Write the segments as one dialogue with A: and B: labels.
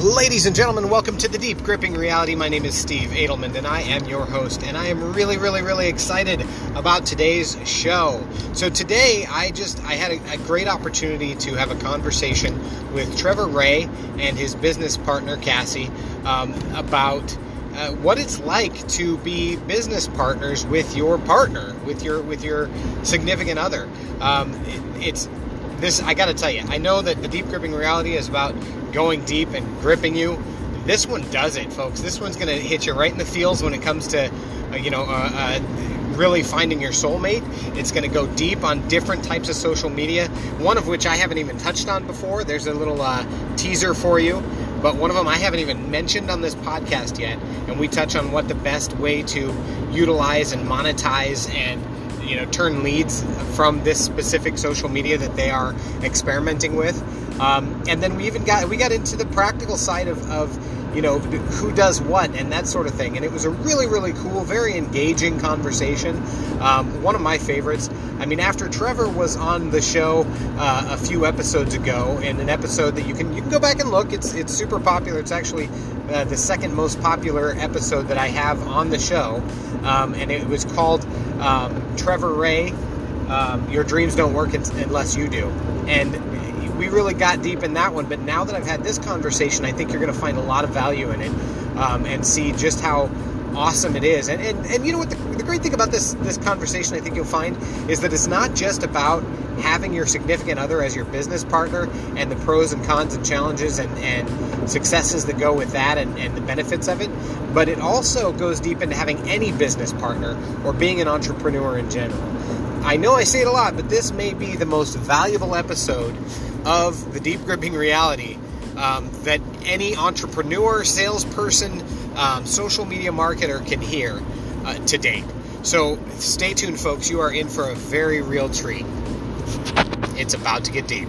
A: Ladies and gentlemen, welcome to the Deep Gripping Reality. My name is Steve Adelman, and I am your host. And I am really, really, really excited about today's show. So today, I just I had a, a great opportunity to have a conversation with Trevor Rea and his business partner Cassie um, about. Uh, what it's like to be business partners with your partner, with your with your significant other. Um, it, it's this. I got to tell you, I know that the deep gripping reality is about going deep and gripping you. This one does it, folks. This one's going to hit you right in the feels when it comes to, uh, you know, uh, uh, really finding your soulmate. It's going to go deep on different types of social media, one of which I haven't even touched on before. There's a little uh, teaser for you, but one of them I haven't even mentioned on this podcast yet. And we touch on what the best way to utilize and monetize and you know turn leads from this specific social media that they are experimenting with um, and then we even got we got into the practical side of, of you know who does what and that sort of thing. And it was a really really cool very engaging conversation. Um, one of my favorites. I mean after trevor was on the show uh, a few episodes ago in an episode that you can you can go back and look. It's it's super popular. It's actually uh, the second most popular episode that i have on the show. Um, and it was called um, trevor rea um, your dreams don't work unless you do. And we really got deep in that one. But now that I've had this conversation, I think you're going to find a lot of value in it um, and see just how awesome it is. And, and, and you know what? The, the great thing about this, this conversation, I think you'll find, is that it's not just about having your significant other as your business partner and the pros and cons and challenges and, and successes that go with that and, and the benefits of it, but it also goes deep into having any business partner or being an entrepreneur in general. I know I say it a lot, but this may be the most valuable episode of the deep gripping reality um, that any entrepreneur, salesperson, um, social media marketer can hear uh, to date. So stay tuned, folks. You are in for a very real treat. It's about to get deep.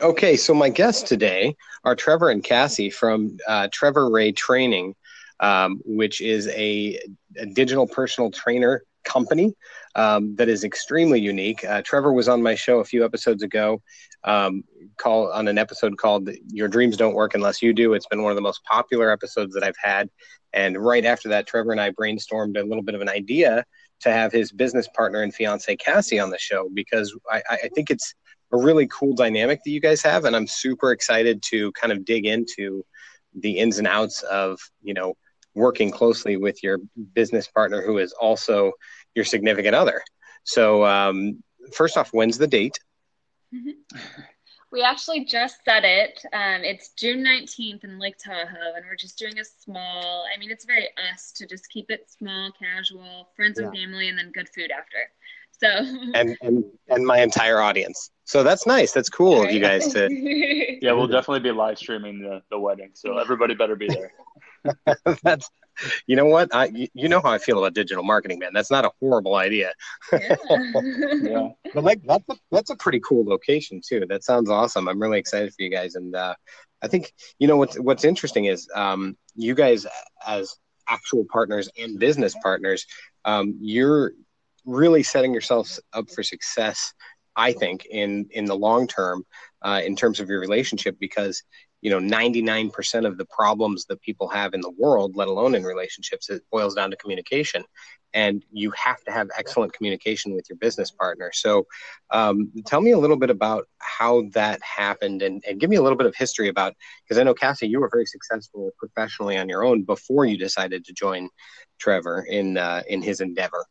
A: Okay, so my guests today are Trevor and Cassie from uh, Trevor Rea Training, um, which is a, a digital personal trainer company um, that is extremely unique. Uh, Trevor was on my show a few episodes ago, um, call on an episode called "Your Dreams Don't Work Unless You Do." It's been one of the most popular episodes that I've had. And right after that, Trevor and I brainstormed a little bit of an idea to have his business partner and fiance Cassie on the show because I, I think it's a really cool dynamic that you guys have, and I'm super excited to kind of dig into the ins and outs of you know working closely with your business partner who is also your significant other. So, um, first off, when's the date?
B: Mm-hmm. We actually just set it. Um, it's June 19th in Lake Tahoe, and we're just doing a small, I mean, it's very us to just keep it small, casual, friends yeah. and family, and then good food after. So,
A: and, and, and my entire audience. So that's nice. That's cool right. of you guys to.
C: yeah, we'll definitely be live streaming the, the wedding. So everybody better be there.
A: that's you know what I you know how I feel about digital marketing, man. That's not a horrible idea. Yeah. yeah. But like that's a, that's a pretty cool location too. That sounds awesome. I'm really excited for you guys, and uh, I think you know what's what's interesting is um, you guys as actual partners and business partners, um, you're really setting yourselves up for success. I think in in the long term, uh, in terms of your relationship, because you know 99% of the problems that people have in the world let alone in relationships it boils down to communication. And you have to have excellent communication with your business partner. So um, tell me a little bit about how that happened and, and give me a little bit of history about because i know cassie you were very successful professionally on your own before you decided to join trevor in uh, in his endeavor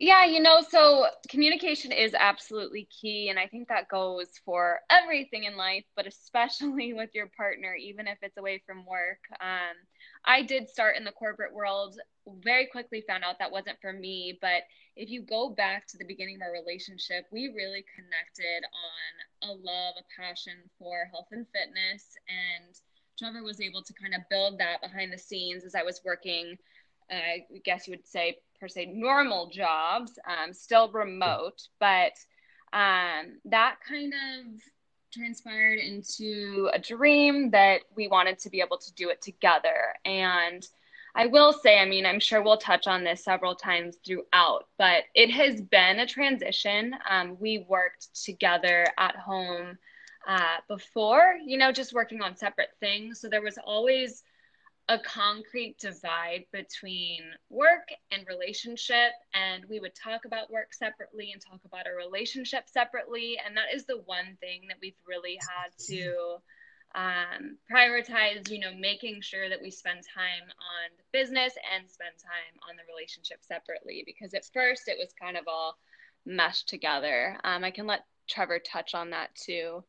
B: yeah, you know, so communication is absolutely key. And I think that goes for everything in life, but especially with your partner, even if it's away from work. Um, I did start in the corporate world, very quickly found out that wasn't for me. But if you go back to the beginning of our relationship, we really connected on a love, a passion for health and fitness. And Trevor was able to kind of build that behind the scenes as I was working I guess you would say per se normal jobs, um, still remote, but um, that kind of transpired into a dream that we wanted to be able to do it together. And I will say, I mean, I'm sure we'll touch on this several times throughout, but it has been a transition. Um, we worked together at home uh, before, you know, just working on separate things. So there was always a concrete divide between work and relationship. And we would talk about work separately and talk about our relationship separately. And that is the one thing that we've really had to um, prioritize, you know, making sure that we spend time on the business and spend time on the relationship separately. Because at first it was kind of all meshed together. Um, I can let Trevor touch on that too.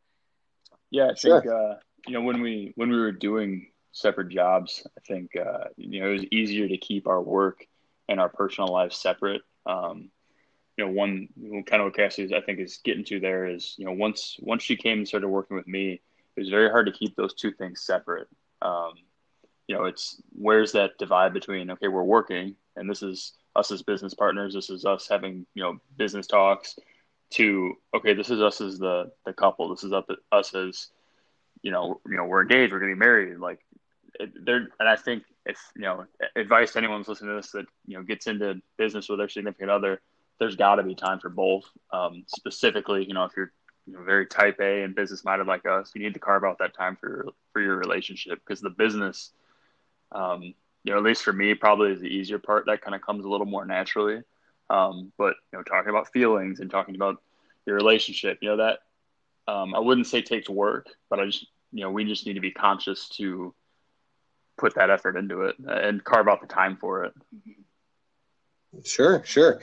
C: Yeah, I think uh, you know when we when we were doing separate jobs, I think uh, you know it was easier to keep our work and our personal lives separate. Um, you know, one kind of what Cassie I think is getting to there is you know once once she came and started working with me, it was very hard to keep those two things separate. Um, you know, it's where's that divide between okay, we're working and this is us as business partners, this is us having you know business talks, to okay, this is us as the the couple, this is us as you know, you know, we're engaged, we're gonna be married, like there. And I think if you know, advice to anyone's listening to this that you know gets into business with their significant other, there's got to be time for both. Um, specifically, you know, if you're you know, very type A and business minded like us, you need to carve out that time for your, for your relationship because the business, um, you know, at least for me, probably is the easier part. That kind of comes a little more naturally. Um, but you know, talking about feelings and talking about your relationship, you know, that um, I wouldn't say takes work, but I just you know we just need to be conscious to put that effort into it and carve out the time for it.
A: Sure, sure.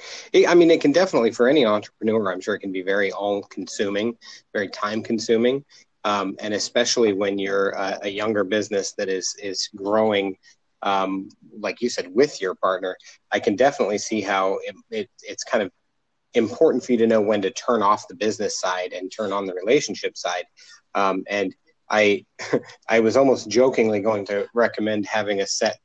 A: I mean, it can definitely for any entrepreneur. I'm sure it can be very all-consuming, very time-consuming, um, and especially when you're a, a, younger business that is is growing um, like you said, with your partner, I can definitely see how it, it, it's kind of important for you to know when to turn off the business side and turn on the relationship side. Um, and I, I was almost jokingly going to recommend having a set,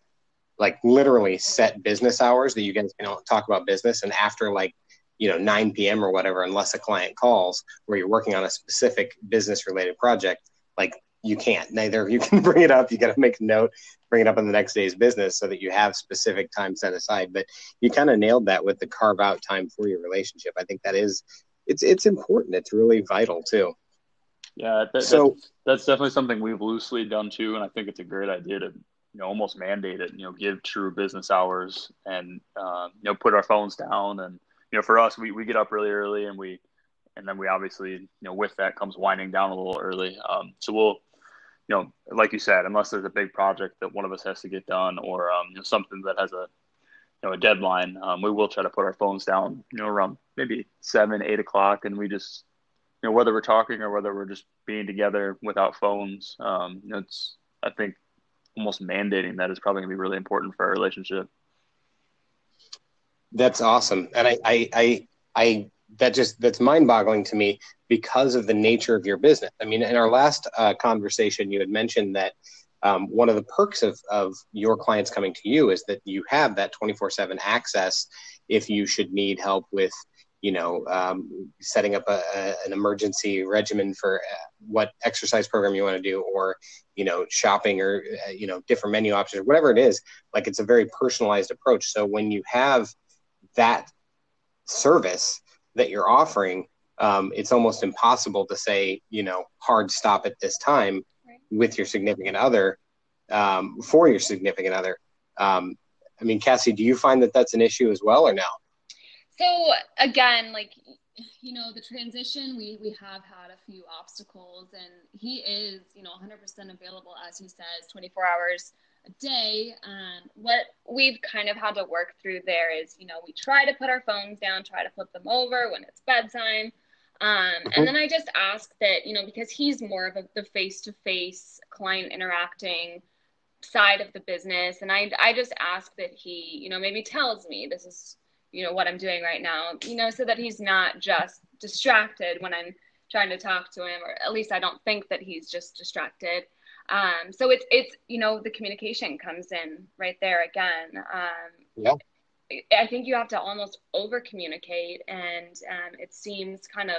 A: like literally set business hours that you guys can talk about business, and after like you know 9 p.m. or whatever, unless a client calls, where you're working on a specific business related project, like you can't. Neither you can bring it up. You got to make a note, bring it up in the next day's business so that you have specific time set aside. But you kind of nailed that with the carve out time for your relationship. I think that is, it's it's important. It's really vital too.
C: Yeah, that, so that's, that's definitely something we've loosely done too, and I think it's a great idea to you know almost mandate it. You know, give true business hours and uh, you know put our phones down and you know for us we, we get up really early and we and then we obviously you know with that comes winding down a little early. Um, so we'll you know, like you said, unless there's a big project that one of us has to get done or um, you know, something that has a you know a deadline, um, we will try to put our phones down, you know, around maybe seven, eight o'clock, and we just you know whether we're talking or whether we're just being together without phones. Um, you know, it's I think almost mandating that is probably gonna be really important for our relationship.
A: That's awesome, and I I I, I that just that's mind-boggling to me because of the nature of your business. I mean, in our last uh, conversation, you had mentioned that um, one of the perks of of your clients coming to you is that you have that 24/7 access if you should need help with you know um, setting up a, a, an emergency regimen for uh, what exercise program you want to do or you know shopping or uh, you know different menu options or whatever it is like it's a very personalized approach so when you have that service that you're offering, um, it's almost impossible to say, you know, hard stop at this time right. with your significant other um, for your significant other. Um, I mean, Cassie, do you find that that's an issue as well, or no?
B: So again, like you know, the transition we we have had a few obstacles, and he is, you know, 100% available as he says, 24 hours a day. Um, what we've kind of had to work through there is, you know, we try to put our phones down, try to flip them over when it's bedtime. Um. And then I just ask that, you know, because he's more of a, the face to face client interacting side of the business. And I, I just ask that he, you know, maybe tells me this is, you know, what I'm doing right now, you know, so that he's not just distracted when I'm trying to talk to him, or at least I don't think that he's just distracted. Um, so it's it's you know the communication comes in right there again. Um, yeah. I think you have to almost over communicate, and um, it seems kind of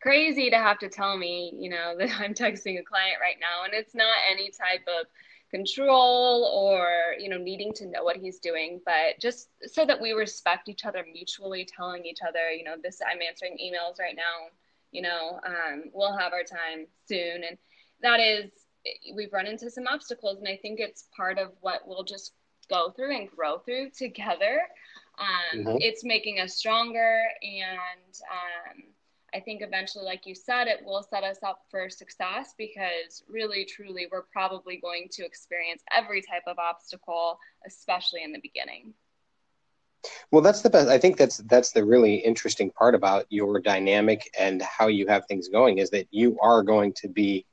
B: crazy to have to tell me, you know, that I'm texting a client right now, and it's not any type of control or you know needing to know what he's doing but just so that we respect each other mutually telling each other you know this i'm answering emails right now you know um, we'll have our time soon and that is we've run into some obstacles and i think it's part of what we'll just go through and grow through together um, mm-hmm. it's making us stronger and um, I think eventually, like you said, it will set us up for success because really, truly, we're probably going to experience every type of obstacle, especially in the beginning.
A: Well, that's the best. I think that's that's the really interesting part about your dynamic and how you have things going is that you are going to be,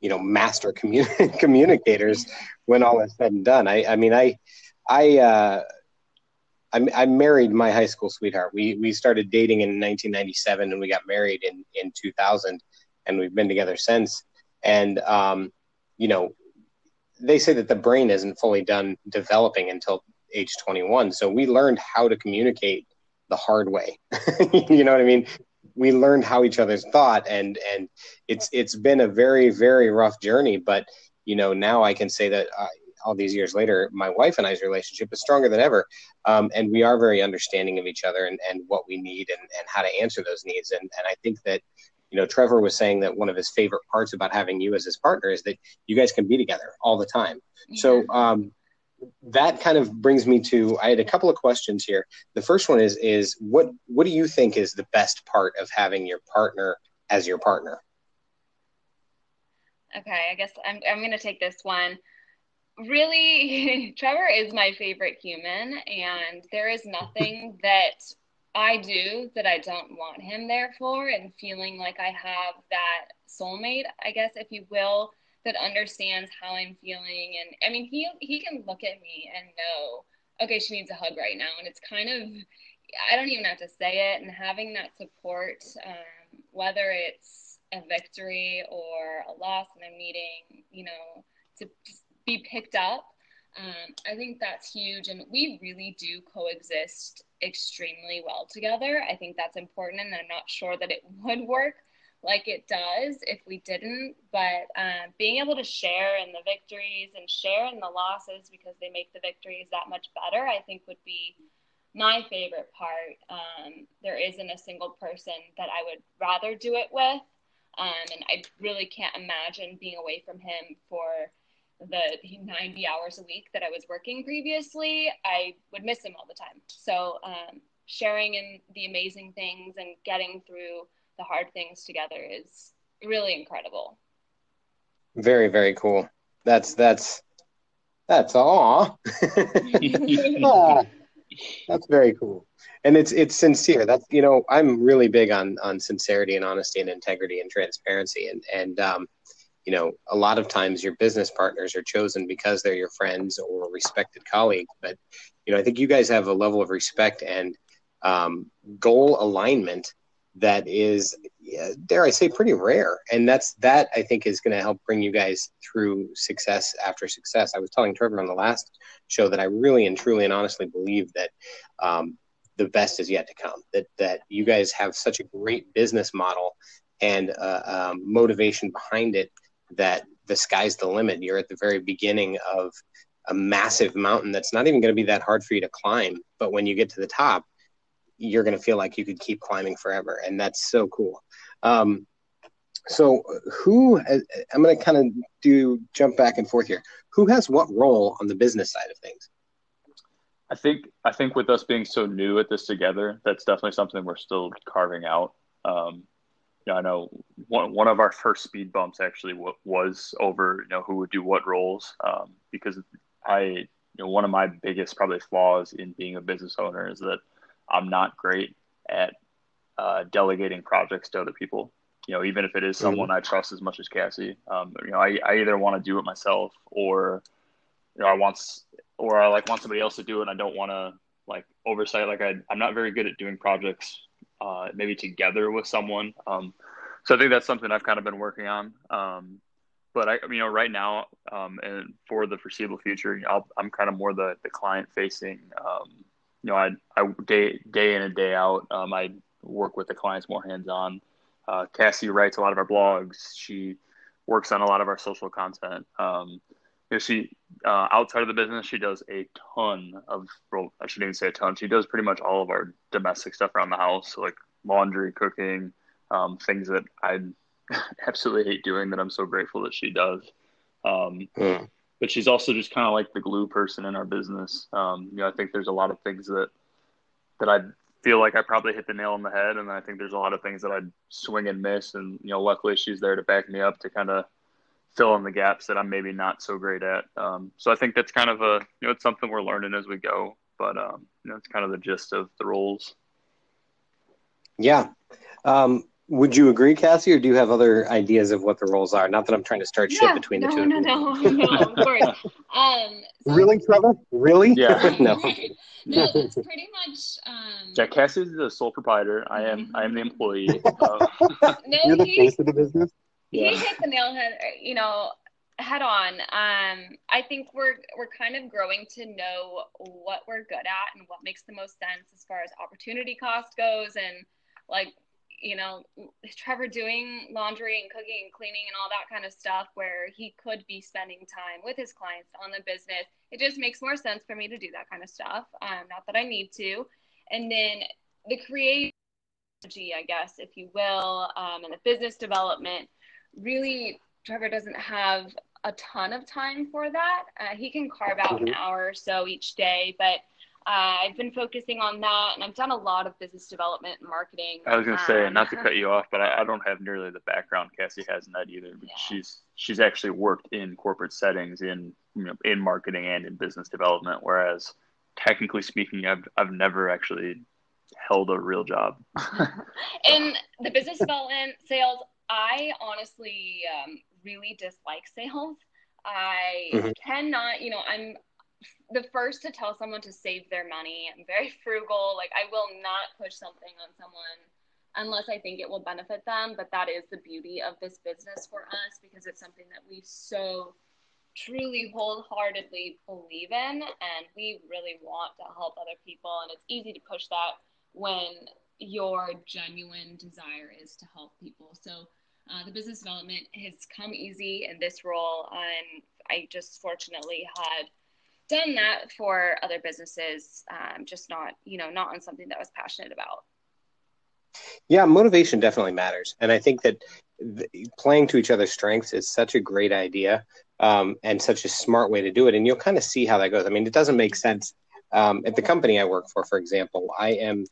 A: you know, master communi- communicators when all is said and done. I, I mean, I, I, uh, I, I married my high school sweetheart. We we started dating in 1997 and we got married in in 2000, and we've been together since. And um, you know, they say that the brain isn't fully done developing until age 21. So we learned how to communicate the hard way. you know what I mean? We learned how each other's thought, and and it's it's been a very very rough journey. But you know, now I can say that uh, all these years later, my wife and I's relationship is stronger than ever. Um, and we are very understanding of each other and, and what we need and, and how to answer those needs. And, and I think that, you know, Trevor was saying that one of his favorite parts about having you as his partner is that you guys can be together all the time. Yeah. So, um, that kind of brings me to I had a couple of questions here. The first one is is what what do you think is the best part of having your partner as your partner?
B: Okay, I guess I'm I'm going to take this one really, Trevor is my favorite human, and there is nothing that I do that I don't want him there for, and feeling like I have that soulmate, I guess, if you will, that understands how I'm feeling. And I mean, he he can look at me and know, okay, she needs a hug right now, and it's kind of I don't even have to say it, and having that support, um, whether it's a victory or a loss in a meeting, you know, to just be picked up. Um, I think that's huge. And we really do coexist extremely well together. I think that's important. And I'm not sure that it would work like it does if we didn't. But uh, being able to share in the victories and share in the losses because they make the victories that much better, I think would be my favorite part. Um, there isn't a single person that I would rather do it with. Um, and I really can't imagine being away from him for the 90 hours a week that I was working previously, I would miss him all the time. So, um, sharing in the amazing things and getting through the hard things together is really incredible.
A: Very, very cool. That's, that's, that's all. that's very cool. And it's, it's sincere. That's, you know, I'm really big on, on sincerity and honesty and integrity and transparency. And, and, um, you know, a lot of times your business partners are chosen because they're your friends or respected colleagues. But, you know, I think you guys have a level of respect and um, goal alignment that is, dare I say, pretty rare. And that's that I think is going to help bring you guys through success after success. I was telling Trevor on the last show that I really and truly and honestly believe that um, the best is yet to come. That that you guys have such a great business model and uh, um, motivation behind it that the sky's the limit. You're at the very beginning of a massive mountain that's not even going to be that hard for you to climb. But when you get to the top, you're going to feel like you could keep climbing forever. And that's so cool. Um, so, who, I'm going to kind of do jump back and forth here. Who has what role on the business side of things?
C: I think I think with us being so new at this together, that's definitely something we're still carving out. Um, you know, I know one one of our first speed bumps actually w- was over you know who would do what roles um, because I you know one of my biggest probably flaws in being a business owner is that I'm not great at uh, delegating projects to other people. You know, even if it is mm-hmm. someone mm-hmm. I trust as much as Cassie, um, you know, I, I either want to do it myself or you know I want or I like want somebody else to do it. and I don't want to like oversight. Like I, I'm not very good at doing projects uh, maybe together with someone. Um, so I think that's something I've kind of been working on. Um, but I, you know, right now um, and for the foreseeable future, i am kind of more the, the client facing. Um, you know, I, I day day in and day out, um, I work with the clients more hands on. Uh, Cassie writes a lot of our blogs. She works on a lot of our social content. Um, you know, she uh, outside of the business, she does a ton of. Well, I shouldn't even say a ton. She does pretty much all of our domestic stuff around the house, so like laundry, cooking, um, things that I absolutely hate doing that I'm so grateful that she does. Um, mm. But she's also just kind of like the glue person in our business. Um, you know, I think there's a lot of things that that I feel like I probably hit the nail on the head, and I think there's a lot of things that I'd swing and miss. And you know, luckily she's there to back me up to kind of fill in the gaps that I'm maybe not so great at. Um, so I think that's kind of a you know it's something we're learning as we go. But um, you know, it's kind of the gist of the roles.
A: Yeah. Um, would you agree, Cassie, or do you have other ideas of what the roles are? Not that I'm trying to start shit between
B: no,
A: the two.
B: No, no, no, no, of course. Um,
A: so really, Trevor? Really?
C: Yeah.
B: no. no, it's pretty much. Um,
C: yeah, Cassie's the sole proprietor. I am. I am the employee.
B: Uh, no,
A: You're the he, face of the business.
B: He yeah. hit the nail head. You know, head on. Um, I think we're we're kind of growing to know what we're good at and what makes the most sense as far as opportunity cost goes, and like you know, Trevor doing laundry and cooking and cleaning and all that kind of stuff where he could be spending time with his clients on the business. It just makes more sense for me to do that kind of stuff. Um, not that I need to. And then the creative, I guess, if you will, um, and the business development, really, Trevor doesn't have a ton of time for that. Uh, he can carve out an mm-hmm. hour or so each day, but uh, I've been focusing on that, and I've done a lot of business development and marketing.
C: I was going to say, um, not to cut you off, but I, I, don't have nearly the background Cassie has in that either. Yeah. She's she's actually worked in corporate settings in you know in marketing and in business development, whereas technically speaking, I've I've never actually held a real job.
B: in the business development sales, I honestly um, really dislike sales. I mm-hmm. cannot, you know, I'm the first to tell someone to save their money. I'm very frugal. Like I will not push something on someone unless I think it will benefit them. But that is the beauty of this business for us because it's something that we so truly wholeheartedly believe in and we really want to help other people and it's easy to push that when your genuine desire is to help people. So uh, the business development has come easy in this role and I just fortunately had done that for other businesses, um, just not, you know, not on something that I was passionate about.
A: Yeah, motivation definitely matters. And I think that playing to each other's strengths is such a great idea um, and such a smart way to do it. And you'll kind of see how that goes. I mean, it doesn't make sense. Um, at the company I work for, for example, I am,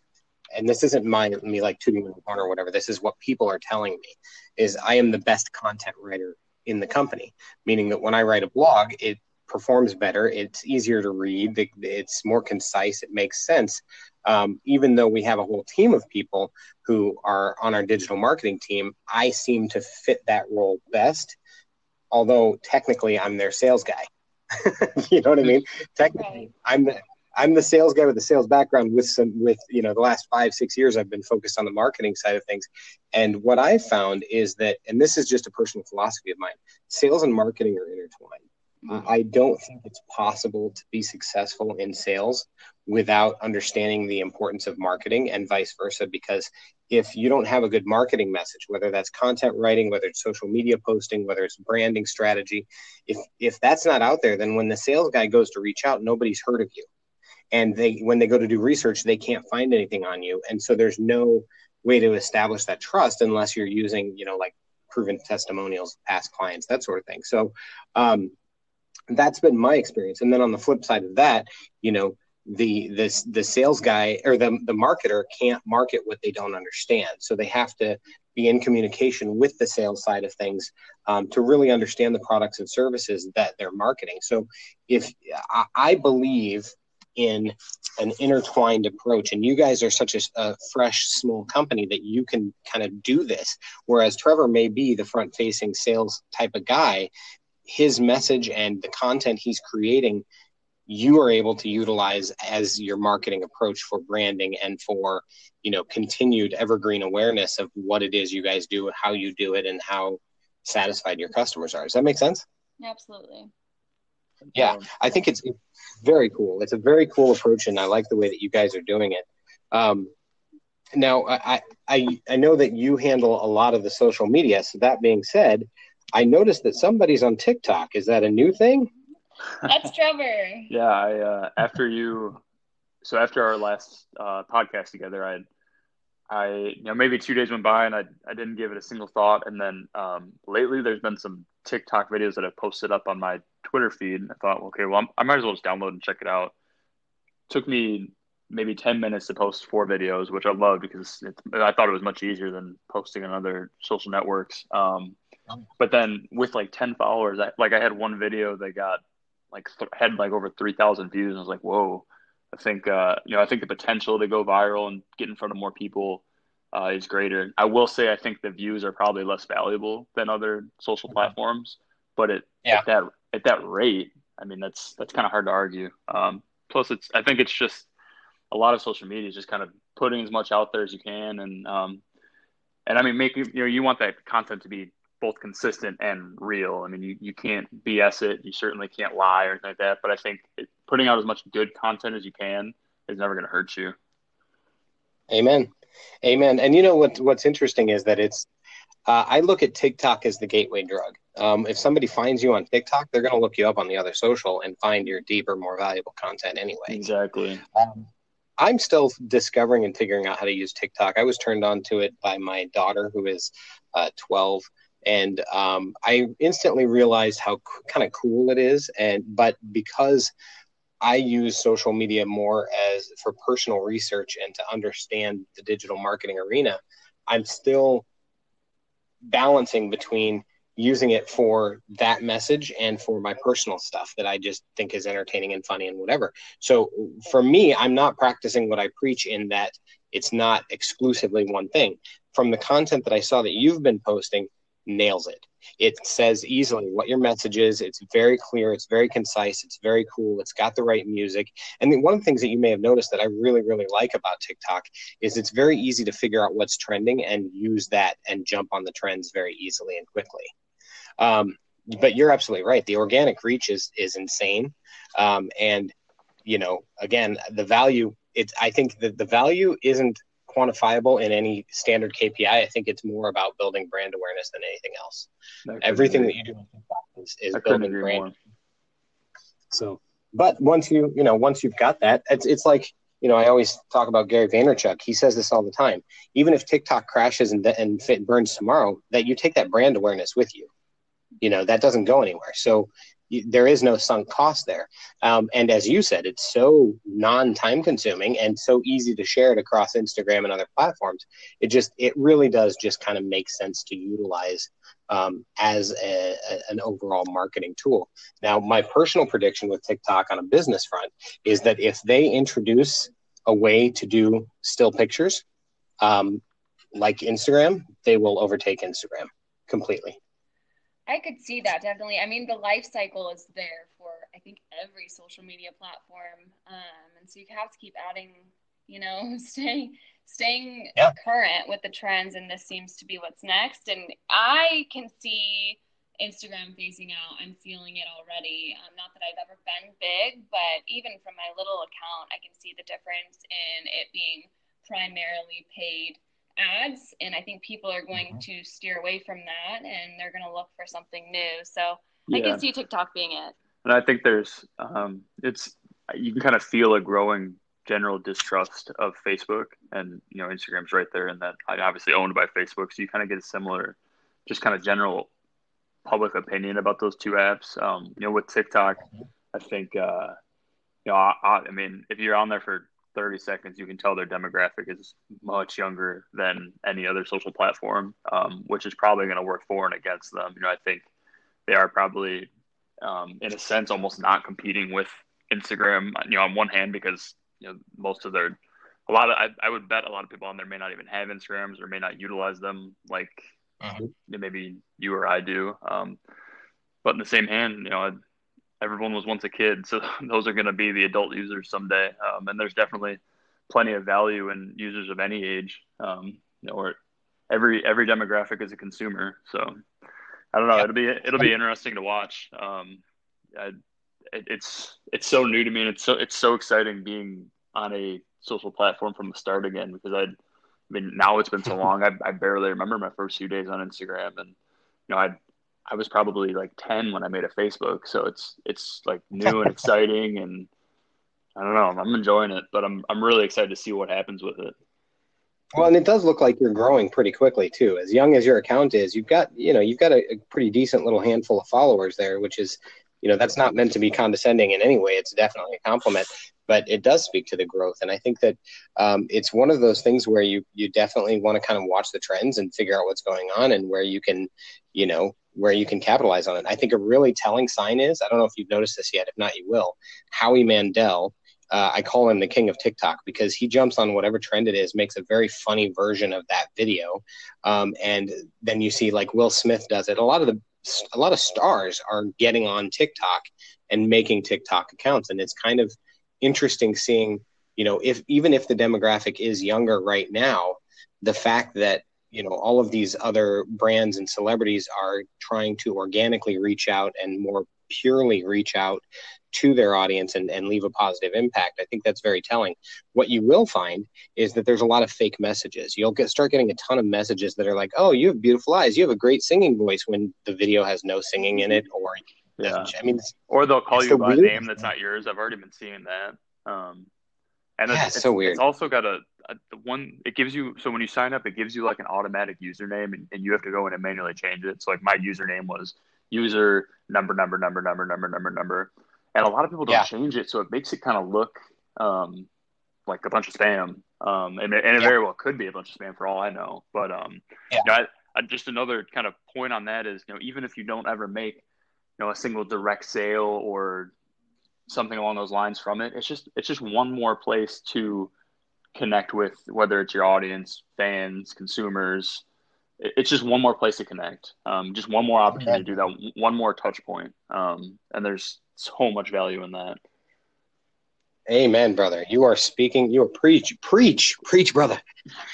A: and this isn't my, me like tooting my horn or whatever, this is what people are telling me, is I am the best content writer in the company, meaning that when I write a blog, it performs better. It's easier to read. It's more concise. It makes sense. Um, even though we have a whole team of people who are on our digital marketing team, I seem to fit that role best. Although technically, I'm their sales guy. you know what I mean? Technically, I'm the I'm the sales guy with the sales background with some with you know the last five six years I've been focused on the marketing side of things, and what I found is that, and this is just a personal philosophy of mine, sales and marketing are intertwined mm-hmm. I don't think it's possible to be successful in sales without understanding the importance of marketing and vice versa. Because if you don't have a good marketing message, whether that's content writing, whether it's social media posting, whether it's branding strategy, if if that's not out there, then when the sales guy goes to reach out, nobody's heard of you. And they when they go to do research, they can't find anything on you. And so there's no way to establish that trust unless you're using, you know, like proven testimonials, past clients, that sort of thing. So um, that's been my experience and then on the flip side of that you know the this the sales guy or the the marketer can't market what they don't understand so they have to be in communication with the sales side of things um, to really understand the products and services that they're marketing so if i, I believe in an intertwined approach. And you guys are such a, a, fresh small company that you can kind of do this. Whereas trevor may be the front facing sales type of guy his message and the content he's creating you are able to utilize as your marketing approach for branding and for you know continued evergreen awareness of what it is you guys do how you do it and how satisfied your customers are. Does that make sense?
B: Absolutely
A: yeah i think it's very cool it's a very cool approach and i like the way that you guys are doing it um, now I, I i know that you handle a lot of the social media so that being said I noticed that somebody's on TikTok. Is that a new thing?
B: That's Trevor.
C: yeah, I uh, after you, so after our last uh, podcast together, I, I you know maybe two days went by and I I didn't give it a single thought, and then um, lately there's been some TikTok videos that I've posted up on my Twitter feed, and I thought, okay, well I'm, i might as well just download and check it out. Took me maybe 10 minutes to post four videos, which I love because I thought it was much easier than posting on other social networks. Um, but then with like 10 followers, I, like I had one video that got like th- had like over 3,000 views. And I was like, whoa, I think, uh, you know, I think the potential to go viral and get in front of more people uh, is greater. I will say, I think the views are probably less valuable than other social mm-hmm. platforms, but it, yeah. at that, at that rate, I mean, that's, that's kind of hard to argue. Um, plus it's, I think it's just, a lot of social media is just kind of putting as much out there as you can and um and I mean making you know you want that content to be both consistent and real. I mean you, you can't BS it, you certainly can't lie or anything like that, but I think it, putting out as much good content as you can is never going to hurt you.
A: Amen. Amen. And you know what what's interesting is that it's uh, I look at TikTok as the gateway drug. Um, if somebody finds you on TikTok, they're going to look you up on the other social and find your deeper, more valuable content anyway.
C: Exactly.
A: Um, I'm still discovering and figuring out how to use TikTok. I was turned on to it by my daughter, who is uh, 12, and um, I instantly realized how c- kind of cool it is. And but because I use social media more as for personal research and to understand the digital marketing arena, I'm still balancing between using it for that message and for my personal stuff that I just think is entertaining and funny and whatever. So for me, I'm not practicing what I preach in that it's not exclusively one thing. From the content that I saw that you've been posting, nails it. It says easily what your message is. It's very clear. It's very concise. It's very cool. It's got the right music. And one of the things that you may have noticed that I really, really like about TikTok is it's very easy to figure out what's trending and use that and jump on the trends very easily and quickly. Um, but you're absolutely right. The organic reach is is insane, um, and you know, again, the value. It's I think that the value isn't quantifiable in any standard KPI. I think it's more about building brand awareness than anything else. Everything that you do is, is building brand. More. So, but once you you know once you've got that, it's it's like you know I always talk about Gary Vaynerchuk. He says this all the time. Even if TikTok crashes and and fit burns tomorrow, that you take that brand awareness with you you know that doesn't go anywhere. So there is no sunk cost there. Um, and as you said it's so non-time consuming and so easy to share it across instagram and other platforms. It just it really does just kind of make sense to utilize um, as a, a, an overall marketing tool. Now my personal prediction with tiktok on a business front is that if they introduce a way to do still pictures um, like instagram they will overtake instagram completely
B: I could see that definitely. I mean, the life cycle is there for I think every social media platform, um, and so you have to keep adding. You know, staying staying yeah. current with the trends, and this seems to be what's next. And I can see Instagram phasing out. I'm feeling it already. Um, not that I've ever been big, but even from my little account, I can see the difference in it being primarily paid ads and i think people are going mm-hmm. to steer away from that and they're going to look for something new so yeah. i can see tiktok being it
C: and i think there's um, it's you can kind of feel a growing general distrust of facebook and you know instagram's right there and that obviously owned by facebook so you kind of get a similar just kind of general public opinion about those two apps um, you know with tiktok mm-hmm. i think uh, you know I, I mean if you're on there for 30 seconds, you can tell their demographic is much younger than any other social platform, um, which is probably going to work for and against them. You know, I think they are probably, um, in a sense, almost not competing with Instagram. You know, on one hand, because you know most of their, a lot of, I, I would bet a lot of people on there may not even have Instagrams or may not utilize them like uh-huh. maybe you or I do. Um, but in the same hand, you know, everyone was once a kid, so those are going to be the adult users someday. Um, and there's definitely plenty of value in users of any age, um, you know, or every every demographic is a consumer. So I don't know. It'll be it'll be interesting to watch. Um, I, it, it's it's so new to me, and it's so it's so exciting being on a social platform from the start again because I. I mean, now it's been so long. I, I barely remember my first few days on Instagram, and you know, I I was probably like 10 when I made a Facebook. So it's, it's like new and exciting. And I don't know, I'm enjoying it, but I'm, I'm really excited to see what happens with it.
A: Well, and it does look like you're growing pretty quickly too. As young as your account is, you've got, you know, you've got a, a pretty decent little handful of followers there, which is, you know, that's not meant to be condescending in any way. It's definitely a compliment but it does speak to the growth. And I think that um, it's one of those things where you you definitely want to kind of watch the trends and figure out what's going on and where you can, you know, where you can capitalize on it. I think a really telling sign is I don't know if you've noticed this yet. If not, you will. Howie Mandel. Uh, I call him the king of TikTok because he jumps on whatever trend it is, makes a very funny version of that video, um, and then you see like Will Smith does it. A lot of the a lot of stars are getting on TikTok and making TikTok accounts, and it's kind of interesting seeing, you know, if even if the demographic is younger right now, the fact that you know all of these other brands and celebrities are trying to organically reach out and more purely reach out to their audience and, and leave a positive impact. I think that's very telling. What you will find is that there's a lot of fake messages. You'll get start getting a ton of messages that are like, "Oh, you have beautiful eyes. You have a great singing voice," when the video has no singing in it, or
C: yeah. I mean, or they'll call you the by a name that's not yours. I've already been seeing that. Um, and
A: yeah,
C: it's,
A: so weird.
C: It's also got a, a one. It gives you so when you sign up, it gives you like an automatic username, and, and you have to go in and manually change it. So like my username was user number number number number number number number, and a lot of people don't yeah. change it, so it makes it kind of look um, like a bunch of spam. Um, and, and it yeah. very well could be a bunch of spam for all I know. But um, yeah. You know, I, I, just another kind of point on that is, you know, even if you don't ever make you know a single direct sale or something along those lines from it. It's just it's just one more place to connect with whether it's your audience fans consumers. It's just one more place to connect. Um, just one more opportunity to do that. One more touch point. Um, and there's so much value in that.
A: Amen brother. You are speaking you are preach preach preach brother.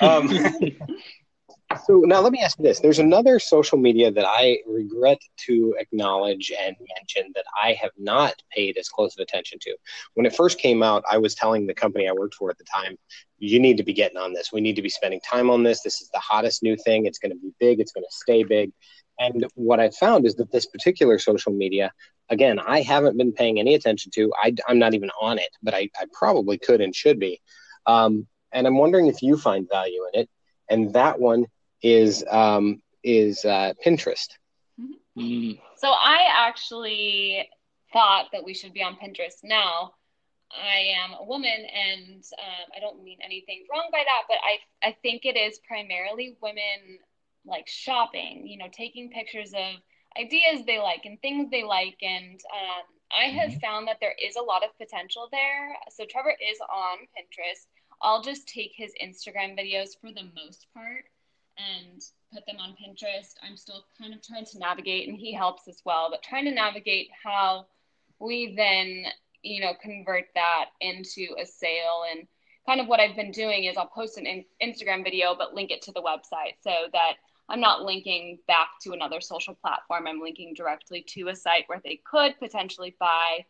A: Um, So now let me ask you this. There's another social media that I regret to acknowledge and mention that I have not paid as close of attention to. When it first came out, I was telling the company I worked for at the time, you need to be getting on this. We need to be spending time on this. This is the hottest new thing. It's going to be big. It's going to stay big. And what I found is that this particular social media, again, I haven't been paying any attention to. I, am not even on it, but I, I probably could and should be. Um, and I'm wondering if you find value in it. And that one is um, is uh, Pinterest.
B: Mm-hmm. So I actually thought that we should be on Pinterest now. I am a woman, and um, I don't mean anything wrong by that, but I I think it is primarily women like shopping. You know, taking pictures of ideas they like and things they like, and um, I have mm-hmm. found that there is a lot of potential there. So Trevor is on Pinterest. I'll just take his Instagram videos for the most part and put them on Pinterest. I'm still kind of trying to navigate, and he helps as well, but trying to navigate how we then, you know, convert that into a sale. And kind of what I've been doing is I'll post an Instagram video, but link it to the website so that I'm not linking back to another social platform. I'm linking directly to a site where they could potentially buy.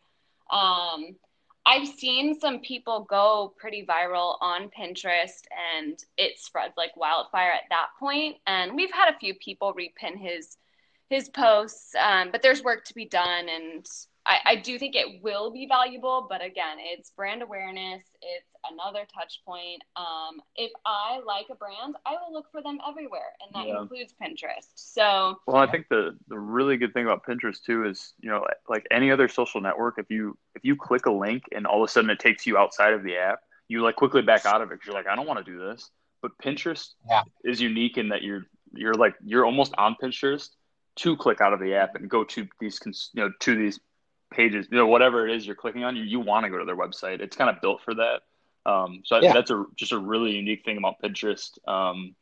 B: Um, I've seen some people go pretty viral on Pinterest and it spreads like wildfire at that point. And we've had a few people repin his his posts, um, but there's work to be done. And I, I do think it will be valuable, but again, it's brand awareness. It's another touch point. Um, if I like a brand, I will look for them everywhere, and that yeah. includes Pinterest. So,
C: well, I think the the really good thing about Pinterest too is, you know, like any other social network, if you if you click a link and all of a sudden it takes you outside of the app, you like quickly back out of it because you're like, I don't want to do this. But Pinterest yeah. is unique in that you're you're like you're almost on Pinterest to click out of the app and go to these you know to these pages, you know, whatever it is you're clicking on, you, you want to go to their website. It's kind of built for that. Um, so yeah. that's a just a really unique thing about Pinterest. Um,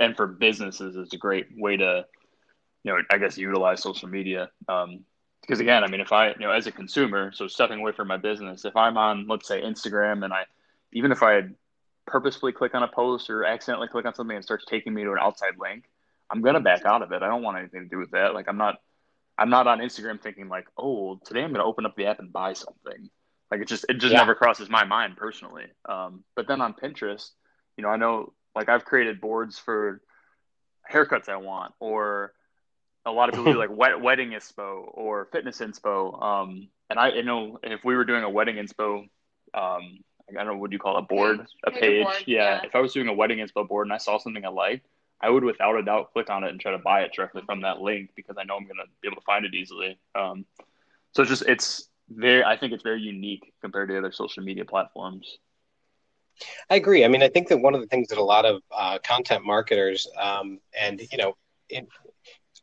C: and for businesses, it's a great way to, you know, I guess utilize social media. Um, because again, I mean, if I, you know, as a consumer, so stepping away from my business, if I'm on, let's say, Instagram, and I, even if I purposefully click on a post or accidentally click on something and starts taking me to an outside link, I'm gonna back out of it. I don't want anything to do with that. Like, I'm not, I'm not on Instagram thinking like, oh, today I'm gonna open up the app and buy something. Like it just it just yeah. never crosses my mind personally. Um, but then on Pinterest, you know, I know like I've created boards for haircuts I want or a lot of people do like wed- wedding inspo or fitness inspo. Um, and I you know if we were doing a wedding inspo, um, I don't know what do you call it, a board, page. a page. A board, yeah. yeah. If I was doing a wedding inspo board and I saw something I liked, I would without a doubt click on it and try to buy it directly from that link because I know I'm gonna be able to find it easily. Um, so it's just it's very I think it's very unique compared to other social media platforms.
A: I agree. I mean, I think that one of the things that a lot of uh, content marketers um, and you know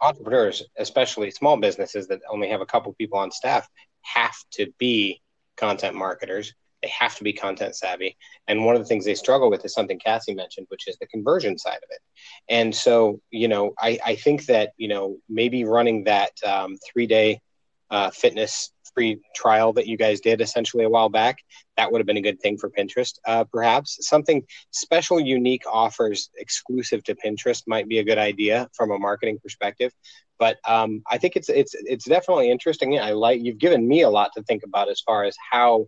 A: entrepreneurs, especially small businesses that only have a couple people on staff, have to be content marketers. They have to be content savvy. And one of the things they struggle with is something Cassie mentioned, which is the conversion side of it. And so, you know, I, I think that, you know, maybe running that um, three day uh, fitness free trial that you guys did essentially a while back. That would have been a good thing for Pinterest, uh, perhaps. Something special, unique offers exclusive to Pinterest might be a good idea from a marketing perspective. But um, I think it's it's it's definitely interesting. I like you've given me a lot to think about as far as how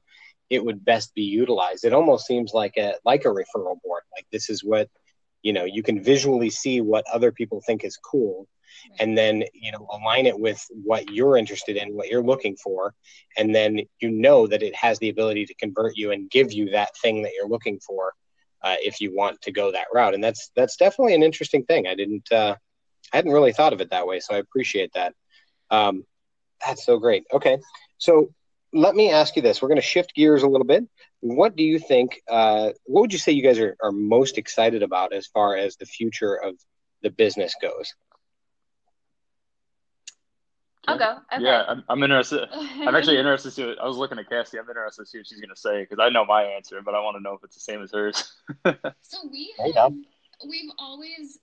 A: it would best be utilized. It almost seems like a like a referral board. Like this is what you know you can visually see what other people think is cool and then you know align it with what you're interested in what you're looking for and then you know that it has the ability to convert you and give you that thing that you're looking for uh, if you want to go that route. And that's that's definitely an interesting thing. I didn't uh, i hadn't really thought of it that way so i appreciate that. Um, that's so great. Okay. So let me ask you this. We're going to shift gears a little bit what do you think uh, what would you say you guys are, are most excited about as far as the future of the business goes
B: I'll go. Okay.
C: Yeah, I'm, I'm interested. I'm actually interested to see. What, I was looking at Cassie. I'm interested to see what she's going to say because I know my answer, but I want to know if it's the same as hers.
B: so we have, we've always,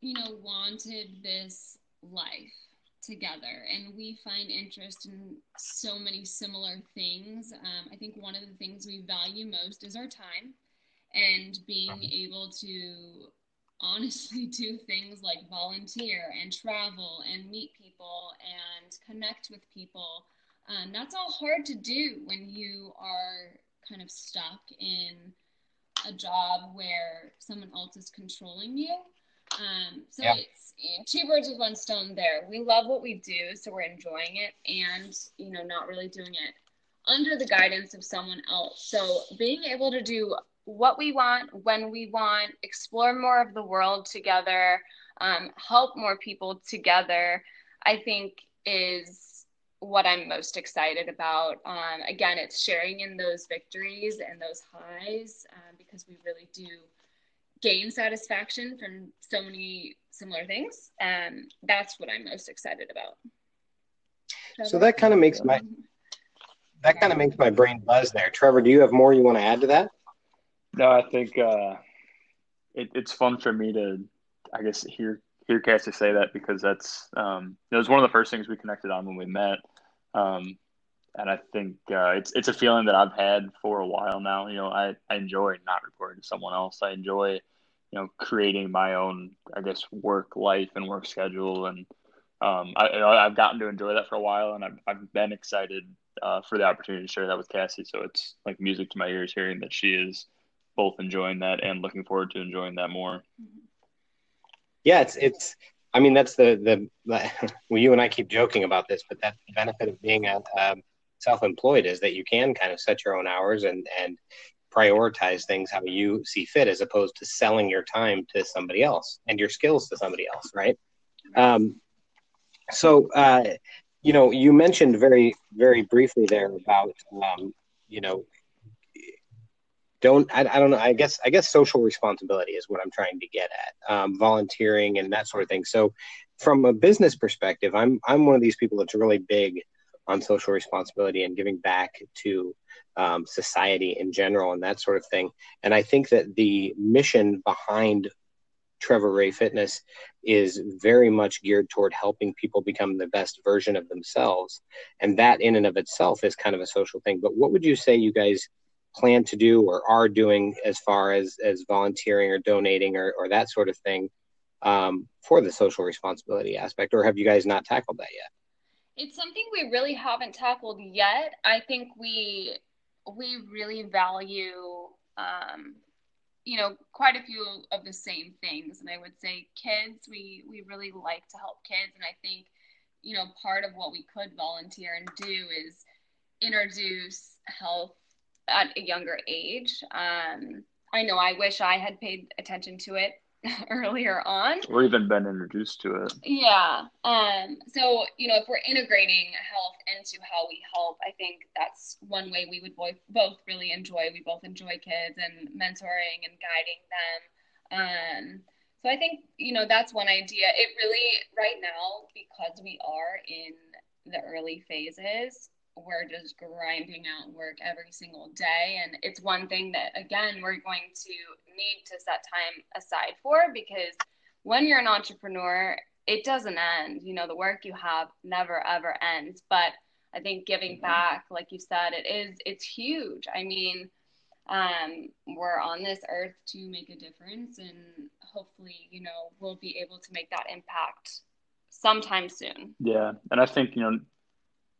B: you know, wanted this life together, and we find interest in so many similar things. Um, I think one of the things we value most is our time, and being able to honestly do things like volunteer and travel and meet people and connect with people. Um, that's all hard to do when you are kind of stuck in a job where someone else is controlling you. Um, so yeah. it's two birds with one stone there. We love what we do, so we're enjoying it and, you know, not really doing it under the guidance of someone else. So being able to do what we want, when we want, explore more of the world together, um, help more people together, I think is what I'm most excited about. Um, again, it's sharing in those victories and those highs uh, because we really do gain satisfaction from so many similar things. And that's what I'm most excited about.
A: So that kind of makes my that kind of makes my brain buzz there. Trevor, do you have more you want to add to that?
C: No, I think uh, it, it's fun for me to, I guess, hear hear Cassie say that because that's um, it was one of the first things we connected on when we met, um, and I think uh, it's it's a feeling that I've had for a while now. You know, I, I enjoy not reporting to someone else. I enjoy, you know, creating my own, I guess, work life and work schedule, and um, I I've gotten to enjoy that for a while, and I've I've been excited uh, for the opportunity to share that with Cassie. So it's like music to my ears hearing that she is both enjoying that and looking forward to enjoying that more.
A: Yeah, it's it's. I mean, that's the the. well, you and I keep joking about this, but that's the benefit of being a, um, self-employed is that you can kind of set your own hours and and prioritize things how you see fit, as opposed to selling your time to somebody else and your skills to somebody else, right? Um, so, uh, you know, you mentioned very very briefly there about um, you know don't I, I, don't know i guess i guess social responsibility is what i'm trying to get at um, volunteering and that sort of thing so from a business perspective i'm i'm one of these people that's really big on social responsibility and giving back to um, society in general and that sort of thing. And i think that the mission behind trevor Rea fitness is very much geared toward helping people become the best version of themselves. And that in and of itself is kind of a social thing. But what would you say you guys plan to do or are doing as far as as volunteering or donating or, or that sort of thing um, for the social responsibility aspect? Or have you guys not tackled that yet
B: it's something we really haven't tackled yet i think we we really value um, you know, quite a few of the same things. And I would say kids, we we really like to help kids, and I think, you know, part of what we could volunteer and do is introduce health at a younger age. Um, I know I wish I had paid attention to it earlier on.
C: Or even been introduced to it.
B: Yeah um so you know if we're integrating health into how we help i think that's one way we would both both really enjoy we both enjoy kids and mentoring and guiding them. Um so i think you know that's one idea. It really right now because we are in the early phases we're just grinding out work every single day. And it's one thing that, again, we're going to need to set time aside for because when you're an entrepreneur, it doesn't end. You know, the work you have never, ever ends. But I think giving mm-hmm. back, like you said, it is, it's huge. I mean, um, we're on this earth to make a difference and hopefully, you know, we'll be able to make that impact sometime soon.
C: Yeah. And I think, you know,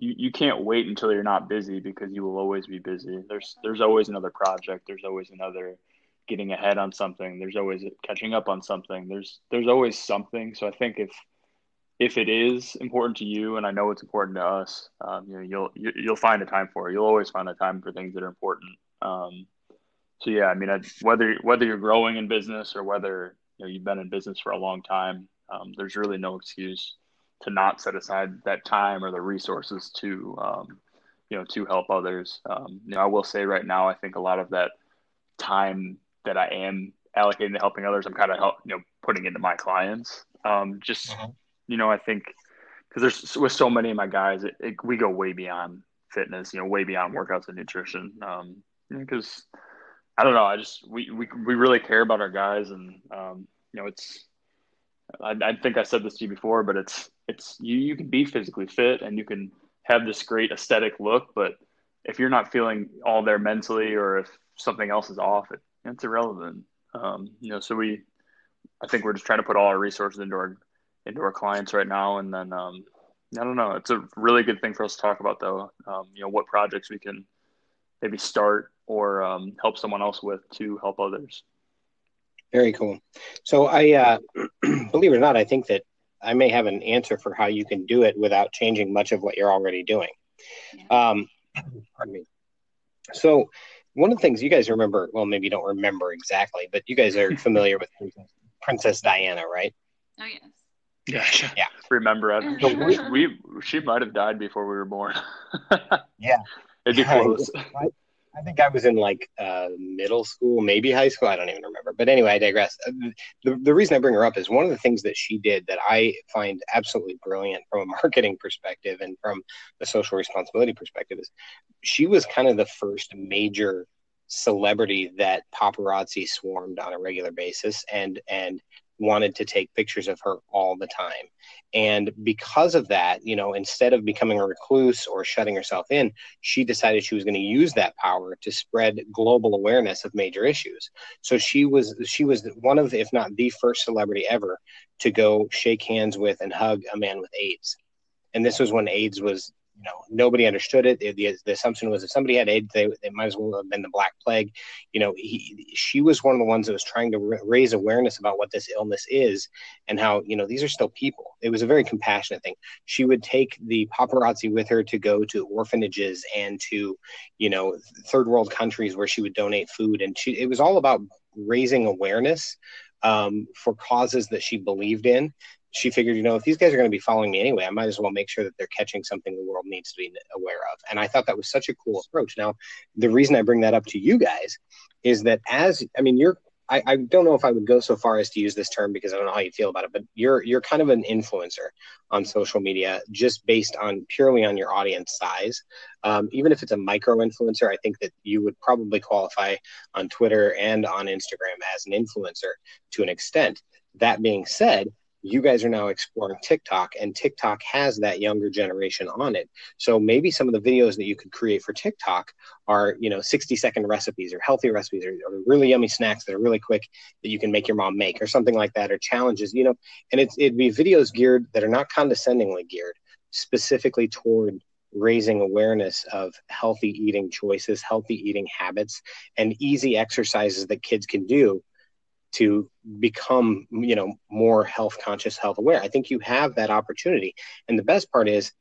C: you, you can't wait until you're not busy because you will always be busy. There's there's always another project. There's always another getting ahead on something. There's always catching up on something. There's there's always something. So I think if if it is important to you, and I know it's important to us, um, you know, you'll you, you'll find a time for it. You'll always find a time for things that are important. Um, so yeah, I mean, I, whether whether you're growing in business or whether you know you've been in business for a long time, um, there's really no excuse to not set aside that time or the resources to um, you know to help others. Um, you know, I will say right now, I think a lot of that time that I am allocating to helping others, I'm kind of help, you know putting into my clients. Um, just mm-hmm. you know, I think because there's with so many of my guys, it, it, we go way beyond fitness. You know, way beyond workouts and nutrition. Because um, I don't know, I just we, we we really care about our guys, and um, you know, it's I, I, think I said this to you before, but it's it's you you can be physically fit and you can have this great aesthetic look, but if you're not feeling all there mentally or if something else is off, it, it's irrelevant. Um, you know, so we, I think we're just trying to put all our resources into our into our clients right now, and then um, I don't know. It's a really good thing for us to talk about, though. Um, you know, what projects we can maybe start or um, help someone else with to help others.
A: Very cool. So I uh, believe it or not, I think that I may have an answer for how you can do it without changing much of what you're already doing. Um, pardon me. So one of the things you guys remember, well, maybe you don't remember exactly, but you guys are familiar with Princess Diana, right?
B: Oh yes.
C: Yeah, yeah. Remember it? we she might have died before we were born.
A: yeah,
C: it'd be close.
A: I think I was in like uh, middle school, maybe high school. I don't even remember. But anyway, I digress. Uh, the, the reason I bring her up is one of the things that she did that I find absolutely brilliant from a marketing perspective and from a social responsibility perspective is she was kind of the first major celebrity that paparazzi swarmed on a regular basis and and wanted to take pictures of her all the time. And because of that, you know, instead of becoming a recluse or shutting herself in, she decided she was going to use that power to spread global awareness of major issues. So she was she was one of, if not the first celebrity ever to go shake hands with and hug a man with AIDS. And this was when AIDS was you know nobody understood it. The, the, assumption was if somebody had AIDS, they, they might as well have been the Black Plague. You know, he, she was one of the ones that was trying to raise awareness about what this illness is and how you know these are still people. It was a very compassionate thing. She would take the paparazzi with her to go to orphanages and to you know third world countries where she would donate food, and she it was all about raising awareness um, for causes that she believed in she figured, you know, if these guys are going to be following me anyway, I might as well make sure that they're catching something the world needs to be aware of. And I thought that was such a cool approach. Now, the reason I bring that up to you guys is that as I mean, you're I, I don't know if I would go so far as to use this term because I don't know how you feel about it, but you're you're kind of an influencer on social media just based on purely on your audience size. Um, even if it's a micro influencer, I think that you would probably qualify on Twitter and on Instagram as an influencer to an extent. That being said, you guys are now exploring TikTok, and TikTok has that younger generation on it. So maybe some of the videos that you could create for TikTok are, you know, 60 second recipes or healthy recipes or, or really yummy snacks that are really quick that you can make your mom make or something like that, or challenges, you know, and it's, it'd be videos geared that are not condescendingly geared specifically toward raising awareness of healthy eating choices, healthy eating habits, and easy exercises that kids can do to become you know more health conscious health aware. I think you have that opportunity. And the best part is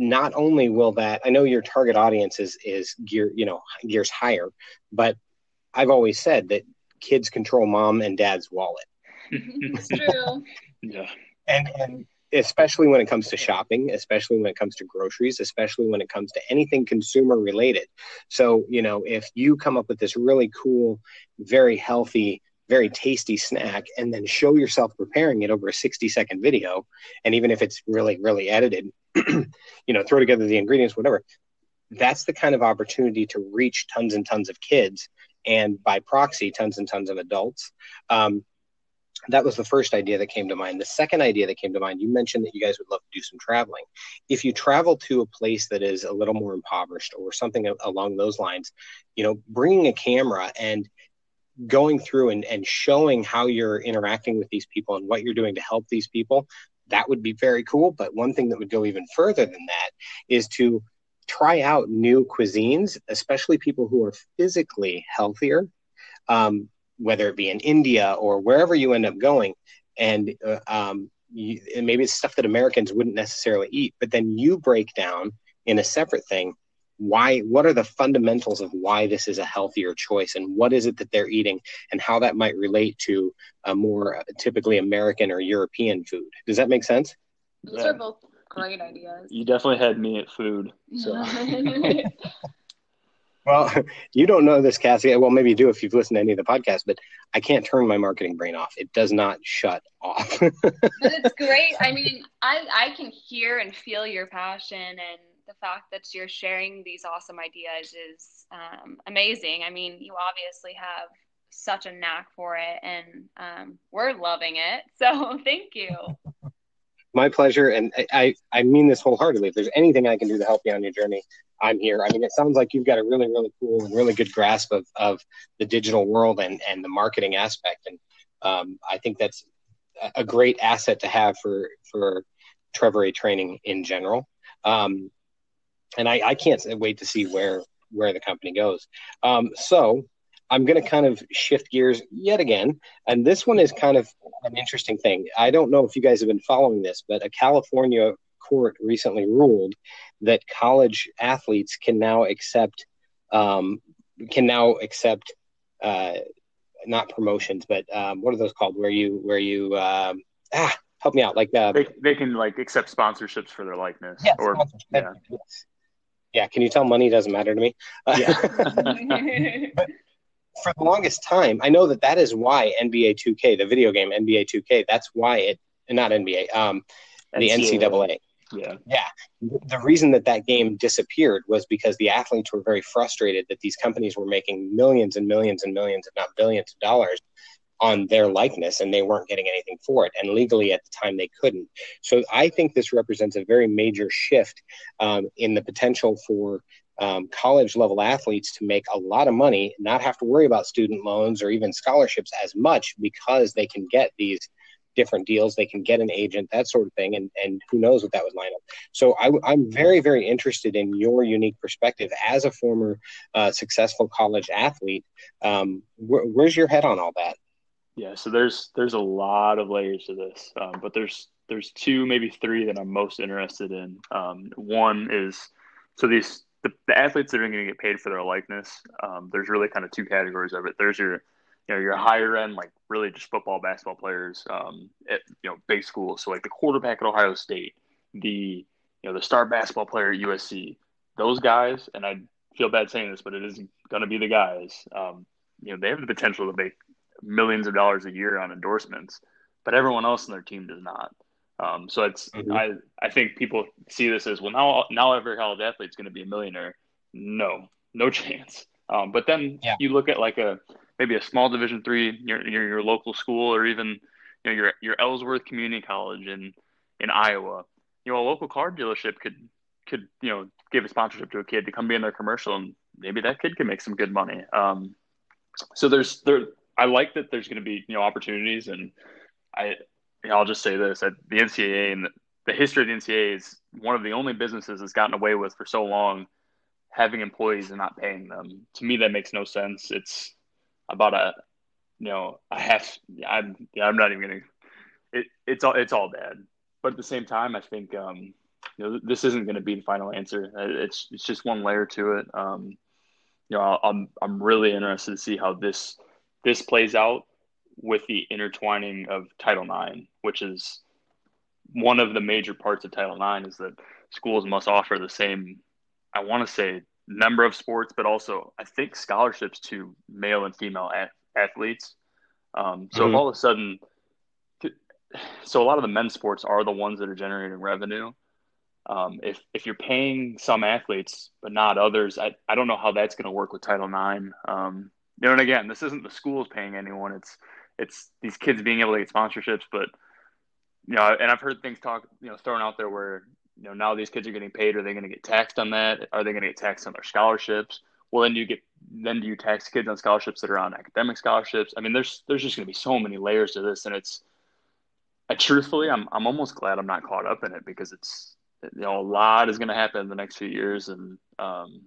A: not only will that i know your target audience is is gear you know gears higher but i've always said that kids control mom and dad's wallet.
B: It's true.
C: Yeah.
A: And and especially when it comes to shopping especially when it comes to groceries especially when it comes to anything consumer related. So you know if you come up with this really cool very healthy very tasty snack and then show yourself preparing it over a 60 second video. And even if it's really really edited you know throw together the ingredients whatever. That's the kind of opportunity to reach tons and tons of kids and by proxy tons and tons of adults. Um, that was the first idea that came to mind. The second idea that came to mind you mentioned that you guys would love to do some traveling. If you travel to a place that is a little more impoverished or something along those lines you know bringing a camera and going through and, and showing how you're interacting with these people and what you're doing to help these people, that would be very cool. But one thing that would go even further than that is to try out new cuisines, especially people who are physically healthier, um, whether it be in India or wherever you end up going. And, uh, um, you, and maybe it's stuff that Americans wouldn't necessarily eat, but then you break down in a separate thing why what are the fundamentals of why this is a healthier choice and what is it that they're eating and how that might relate to a more uh, typically american or european food? Does that make sense?
B: Those yeah. are both great ideas.
C: You definitely had me at food so.
A: Well you don't know this cassie. Well maybe you do if you've listened to any of the podcasts but i can't turn my marketing brain off. It does not shut off.
B: But it's great. I mean i i can hear and feel your passion and the fact that you're sharing these awesome ideas is um, amazing. I mean, you obviously have such a knack for it, and um, we're loving it. So thank you.
A: My pleasure, and I, I mean this wholeheartedly. If there's anything I can do to help you on your journey, I'm here. I mean, it sounds like you've got a really, really cool and really good grasp of, of the digital world and, and the marketing aspect. And um, I think that's a great asset to have for, for Trevor Rea training in general. Um, and I, I can't wait to see where where the company goes. Um, so I'm going to kind of shift gears yet again, and this one is kind of an interesting thing. I don't know if you guys have been following this, but a California court recently ruled that college athletes can now accept um, can now accept uh, not promotions, but um, what are those called? Where you where you um, ah help me out like uh,
C: they, they can like accept sponsorships for their likeness
A: yeah, or yeah. Yes yeah, can you tell money doesn't matter to me? Yeah. for the longest time, I know that that is why NBA 2K, the video game NBA 2K, that's why it, not NBA, um, the NCAA.
C: Yeah.
A: Yeah. The reason that that game disappeared was because the athletes were very frustrated that these companies were making millions and millions and millions, if not billions of dollars on their likeness and they weren't getting anything for it. And legally at the time they couldn't. So I think this represents a very major shift um, in the potential for um, college level athletes to make a lot of money, not have to worry about student loans or even scholarships as much because they can get these different deals. They can get an agent, that sort of thing, and and who knows what that would line up. So I, am very very interested in your unique perspective as a former uh, successful college athlete. Um, wh- where's your head on all that?
C: Yeah, so there's there's a lot of layers to this, um, but there's there's two, maybe three that I'm most interested in. Um, one is so these the, the athletes that are going to get paid for their likeness. Um, there's really kind of two categories of it. There's your you know your higher end like really just football basketball players um, at you know big schools. So like the quarterback at Ohio State, the you know the star basketball player at USC. Those guys, and I feel bad saying this, but it is going to be the guys. Um, you know they have the potential to make millions of dollars a year on endorsements, but everyone else in their team does not. Um, so it's mm-hmm. I I think people see this as well now now every college athlete's going to be a millionaire. No, no chance. Um, but then yeah. you look at like a maybe a small Division three your, your your local school or even you know your your Ellsworth Community College in in Iowa. You know a local car dealership could could you know give a sponsorship to a kid to come be in their commercial and maybe that kid can make some good money. Um, so there's there I like that there's going to be you know opportunities, and I you know, I'll just say this: that the NCAA and the, history of the NCAA is one of the only businesses that's gotten away with for so long having employees and not paying them. To me, that makes no sense. It's about a, you know, a half. I'm, I'm not even gonna. It, it's all it's all bad. But at the same time, I think um, you know this isn't going to be the final answer. Uh, it's it's just one layer to it. Um, you know, I'm I'm really interested to see how this this plays out with the intertwining of Title IX, which is one of the major parts of Title IX is that schools must offer the same, I want to say, number of sports, but also I think scholarships to male and female athletes. Um, so mm-hmm. if all of a sudden, so a lot of the men's sports are the ones that are generating revenue. Um, if if you're paying some athletes but not others, I, I don't know how that's going to work with Title IX. Um, you know, and again, this isn't the schools paying anyone; it's it's these kids being able to get sponsorships. But you know, and I've heard things talk, you know, thrown out there where you know now these kids are getting paid. Are they going to get taxed on that? Are they going to get taxed on their scholarships? Well, then you get then do you tax kids on scholarships that are on academic scholarships? I mean, there's there's just going to be so many layers to this, and it's. I, truthfully, I'm I'm almost glad I'm not caught up in it because it's you know a lot is going to happen in the next few years, and um,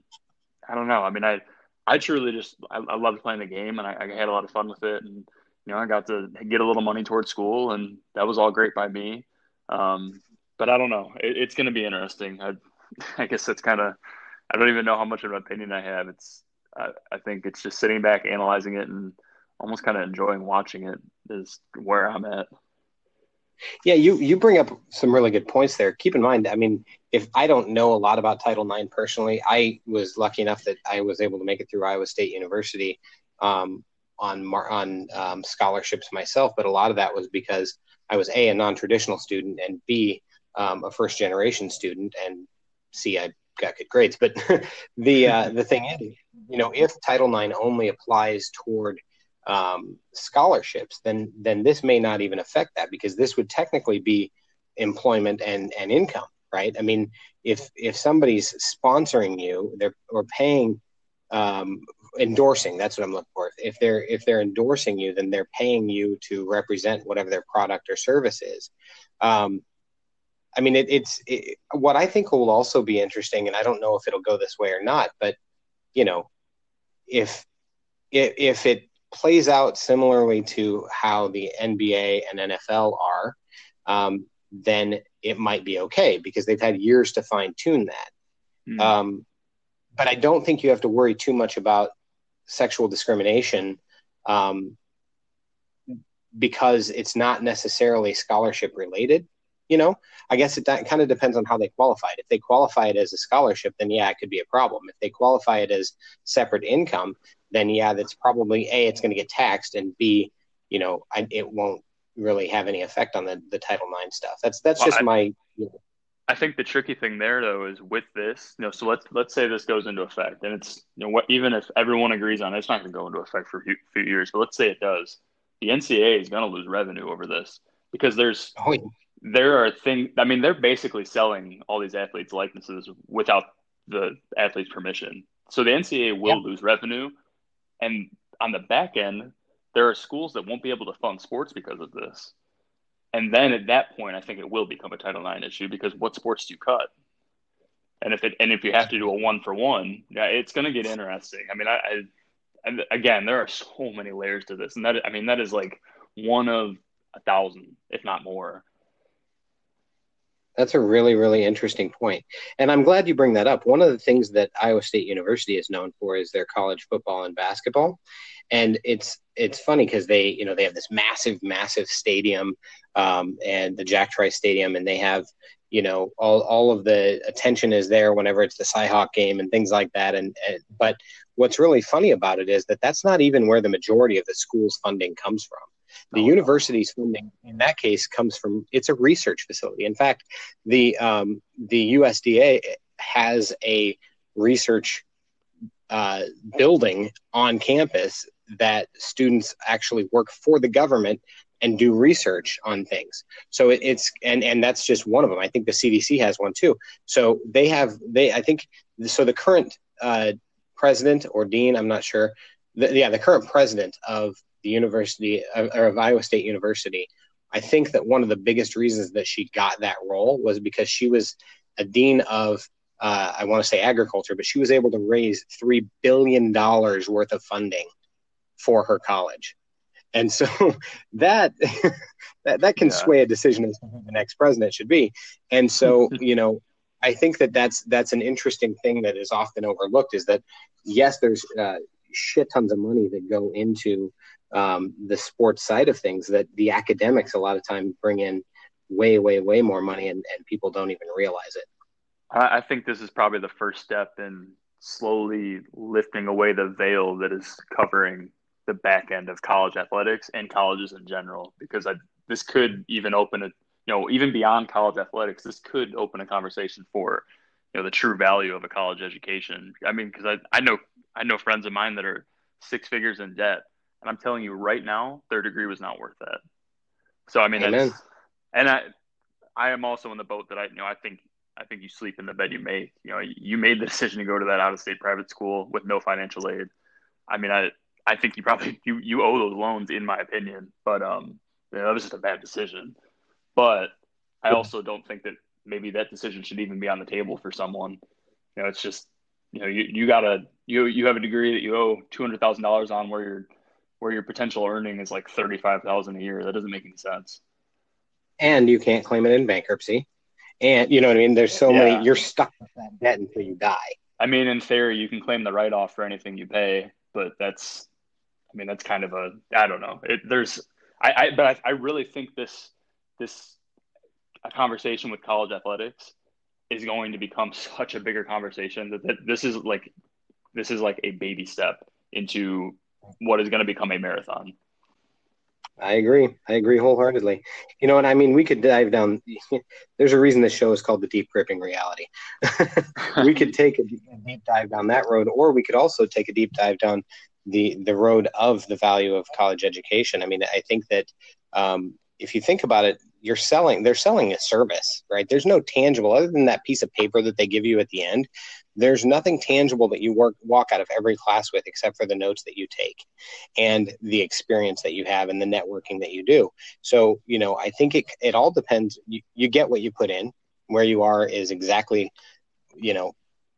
C: I don't know. I mean, I I truly just I, I loved playing the game, and I, I had a lot of fun with it, and you know I got to get a little money towards school, and that was all great by me. Um, but I don't know. It, it's going to be interesting. I, I guess that's kind of I don't even know how much of an opinion I have. It's I, I think it's just sitting back, analyzing it, and almost kind of enjoying watching it is where I'm at.
A: Yeah, you you bring up some really good points there. Keep in mind, I mean, if I don't know a lot about Title IX personally, I was lucky enough that I was able to make it through Iowa State University um, on on um, scholarships myself. But a lot of that was because I was a a non traditional student and b um, a first generation student, and c I got good grades. But the uh, the thing is, you know, if Title IX only applies toward um, scholarships, then then this may not even affect that because this would technically be employment and and income, right? I mean, if if somebody's sponsoring you, they're or paying um, endorsing. That's what I'm looking for. If they're if they're endorsing you, then they're paying you to represent whatever their product or service is. Um, I mean, it, it's it, what I think will also be interesting, and I don't know if it'll go this way or not, but you know, if if, if it plays out similarly to how the NBA and NFL are, um, then it might be okay because they've had years to fine tune that. Mm. Um, but I don't think you have to worry too much about sexual discrimination um, because it's not necessarily scholarship related. You know, I guess it kind of depends on how they qualify it. If they qualify it as a scholarship, then yeah, it could be a problem. If they qualify it as separate income, then yeah, that's probably a it's going to get taxed, and b, you know, I, it won't really have any effect on the the Title IX stuff. That's that's well, just I, my. You know.
C: I think the tricky thing there though is with this, you know, so let's let's say this goes into effect, and it's you know what even if everyone agrees on it, it's not going to go into effect for a few, few years, but let's say it does, the NCAA is going to lose revenue over this because there's oh, yeah. there are things. I mean, they're basically selling all these athletes' likenesses without the athlete's permission. So the NCAA will yeah. lose revenue and on the back end, there are schools that won't be able to fund sports because of this. And then at that point, I think it will become a Title IX issue because what sports do you cut? And if it and if you have to do a one for one, yeah, it's going to get interesting. I mean, I, I and again, there are so many layers to this, and that I mean, that is like one of a thousand, if not more.
A: That's a really, really interesting point. And I'm glad you bring that up. One of the things that Iowa State University is known for is their college football and basketball. And it's it's funny because they, you know, they have this massive, massive stadium um, and the Jack Trice Stadium, and they have, you know, all, all of the attention is there whenever it's the Cyhawk game and things like that. And, and but what's really funny about it is that that's not even where the majority of the school's funding comes from. The oh, university's funding in that case comes from it's a research facility. In fact, the um, the USDA has a research uh, building on campus that students actually work for the government and do research on things. So it, it's and and that's just one of them. I think the CDC has one too. So they have they I think so the current uh, president or dean I'm not sure. The, yeah, the current president of the University of, or of Iowa State University I think that one of the biggest reasons that she got that role was because she was a dean of, uh, I want to say agriculture, but she was able to raise $3 billion worth of funding for her college. And so that that, that can yeah. sway a decision as to who the next president should be. And so, you know, I think that that's that's an interesting thing that is often overlooked is that yes, there's uh, shit tons of money that go into um, the sports side of things that the academics a lot of time bring in way, way, way more money, and, and people don't even realize it.
C: I think this is probably the first step in slowly lifting away the veil that is covering the back end of college athletics and colleges in general, because I, this could even open a, you know, even beyond college athletics, this could open a conversation for, you know, the true value of a college education. I mean, because I, I know I know friends of mine that are six figures in debt and I'm telling you right now, their degree was not worth that. So I mean, Amen. that's, and I, I am also in the boat that I, you know, I think, I think you sleep in the bed you make. You know, you made the decision to go to that out-of-state private school with no financial aid. I mean, I, I think you probably you you owe those loans, in my opinion. But um, you know, that was just a bad decision. But I also don't think that maybe that decision should even be on the table for someone. You know, it's just you know you you gotta you you have a degree that you owe two hundred thousand dollars on where you're where your potential earning is like 35,000 a year. That doesn't make any sense.
A: And you can't claim it in bankruptcy. And you know what I mean? There's so yeah. many, you're stuck with that debt until you die.
C: I mean, in theory, you can claim the write off for anything you pay, but that's, I mean, that's kind of a, I don't know. It, there's, I, I but I, I really think this, this a conversation with college athletics is going to become such a bigger conversation that, that this is like, this is like a baby step into what is going to become a marathon.
A: I agree. I agree wholeheartedly. You know what I mean? We could dive down. There's a reason this show is called the Deep Gripping Reality. we could take a deep dive down that road, or we could also take a deep dive down the the road of the value of college education. I mean, I think that um, if you think about it, you're selling. They're selling a service, right? There's no tangible other than that piece of paper that they give you at the end there's nothing tangible that you work walk out of every class with except for the notes that you take and the experience that you have and the networking that you do. So you know i think it, it all depends. You, you get what you put in. Where you are is exactly you know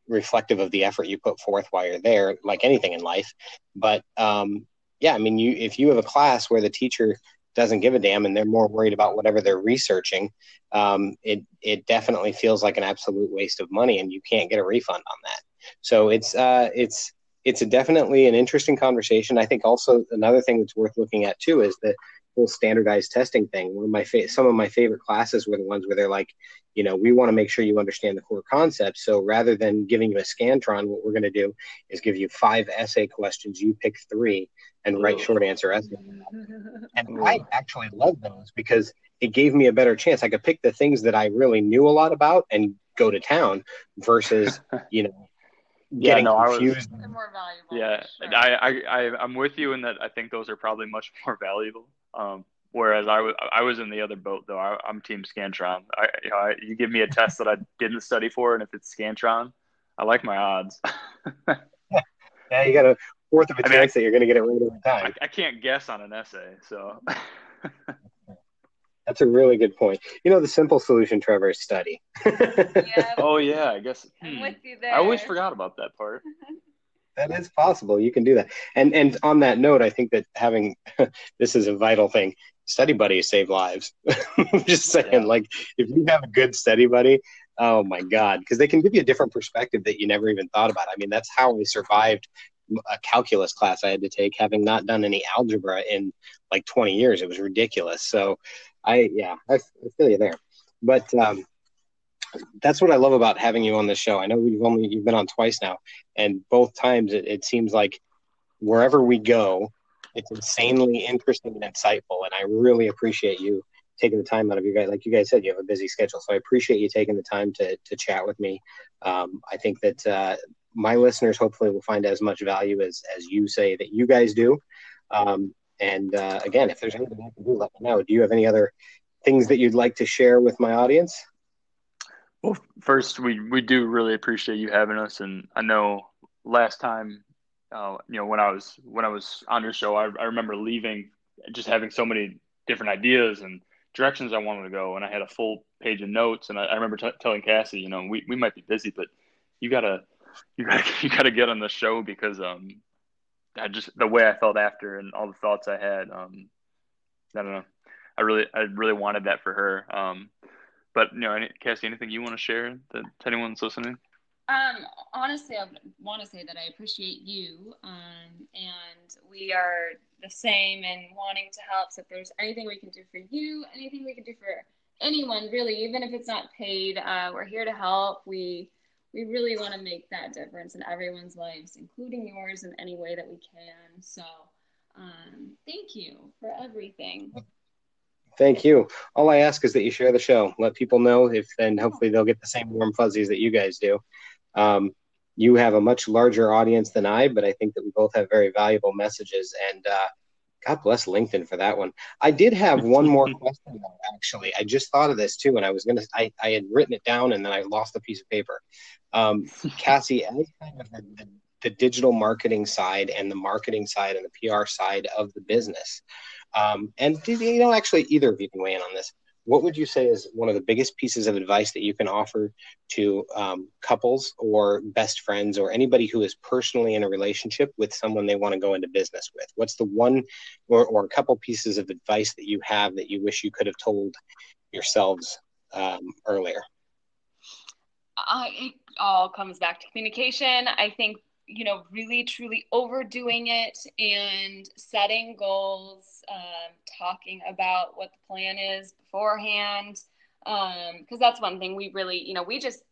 A: reflective of the effort you put forth while you're there like anything in life. But um yeah i mean you if you have a class where the teacher doesn't give a damn and they're more worried about whatever they're researching, um, it it definitely feels like an absolute waste of money, and you can't get a refund on that. So it's uh, it's it's definitely an interesting conversation. I think also another thing that's worth looking at too is the whole standardized testing thing. One of my fa- some of my favorite classes were the ones where they're like, you know, we want to make sure you understand the core concepts. So rather than giving you a scantron, what we're going to do is give you five essay questions. You pick three and write short answer essays. and I actually love those because it gave me a better chance. I could pick the things that I really knew a lot about and go to town versus, you know, getting yeah, no, confused.
C: I was, more valuable. Yeah, sure. I, I, I, I'm with you in that I think those are probably much more valuable. Um, whereas I was, I was in the other boat though. I, am Team Scantron. I, you, know, I, you give me a test that I didn't study for, and if it's Scantron, I like my odds.
A: yeah, you got a fourth of a I chance mean, that you're going to get it right every time.
C: I, I can't guess on an essay, so.
A: That's a really good point. You know, the simple solution, Trevor, is study.
C: yeah. Oh yeah, I guess. Hmm. with you there. I always forgot about that part.
A: That is possible. You can do that. And and on that note, I think that having this is a vital thing. Study buddies save lives. just saying, yeah. like if you have a good study buddy, oh my god, because they can give you a different perspective that you never even thought about. I mean, that's how I survived a calculus class I had to take, having not done any algebra in like 20 years. It was ridiculous. So, I yeah, I, I feel you there. But um, that's what I love about having you on the show. I know we've only you've been on twice now, and both times it, it seems like wherever we go, it's insanely interesting and insightful. And I really appreciate you taking the time out of your guys. Like you guys said, you have a busy schedule, so I appreciate you taking the time to to chat with me. Um, I think that uh, my listeners hopefully will find as much value as as you say that you guys do. Um, and uh, again, if there's anything I can do, let me know. Do you have any other things that you'd like to share with my audience?
C: Well, first, we, we do really appreciate you having us, and I know last time, uh, you know, when I was when I was on your show, I, I remember leaving, just having so many different ideas and directions I wanted to go, and I had a full page of notes. And I, I remember t- telling Cassie, you know, we, we might be busy, but you gotta you gotta you gotta get on the show because um I just the way I felt after and all the thoughts I had um I don't know I really I really wanted that for her um but you know Cassie anything you want to share that anyone's listening
B: um honestly I want to say that I appreciate you um and we are the same in wanting to help so if there's anything we can do for you anything we can do for anyone really even if it's not paid uh, we're here to help we we really want to make that difference in everyone's lives, including yours in any way that we can. So, um, thank you for everything.
A: Thank you. All I ask is that you share the show, let people know if, and hopefully they'll get the same warm fuzzies that you guys do. Um, you have a much larger audience than I, but I think that we both have very valuable messages. And uh, God bless LinkedIn for that one. I did have one more question, though, actually. I just thought of this too, and I was going to, I had written it down and then I lost a piece of paper. Um, Cassie, any kind of the, the, the, digital marketing side and the marketing side and the PR side of the business. Um, and you know, actually, either of you can weigh in on this. What would you say is one of the biggest pieces of advice that you can offer to um, couples or best friends or anybody who is personally in a relationship with someone they want to go into business with? What's the one or, or a couple pieces of advice that you have that you wish you could have told yourselves um, earlier?
B: It all comes back to communication. I think, you know, really truly overdoing it and setting goals, um, talking about what the plan is beforehand. Because um, that's one thing we really, you know, we just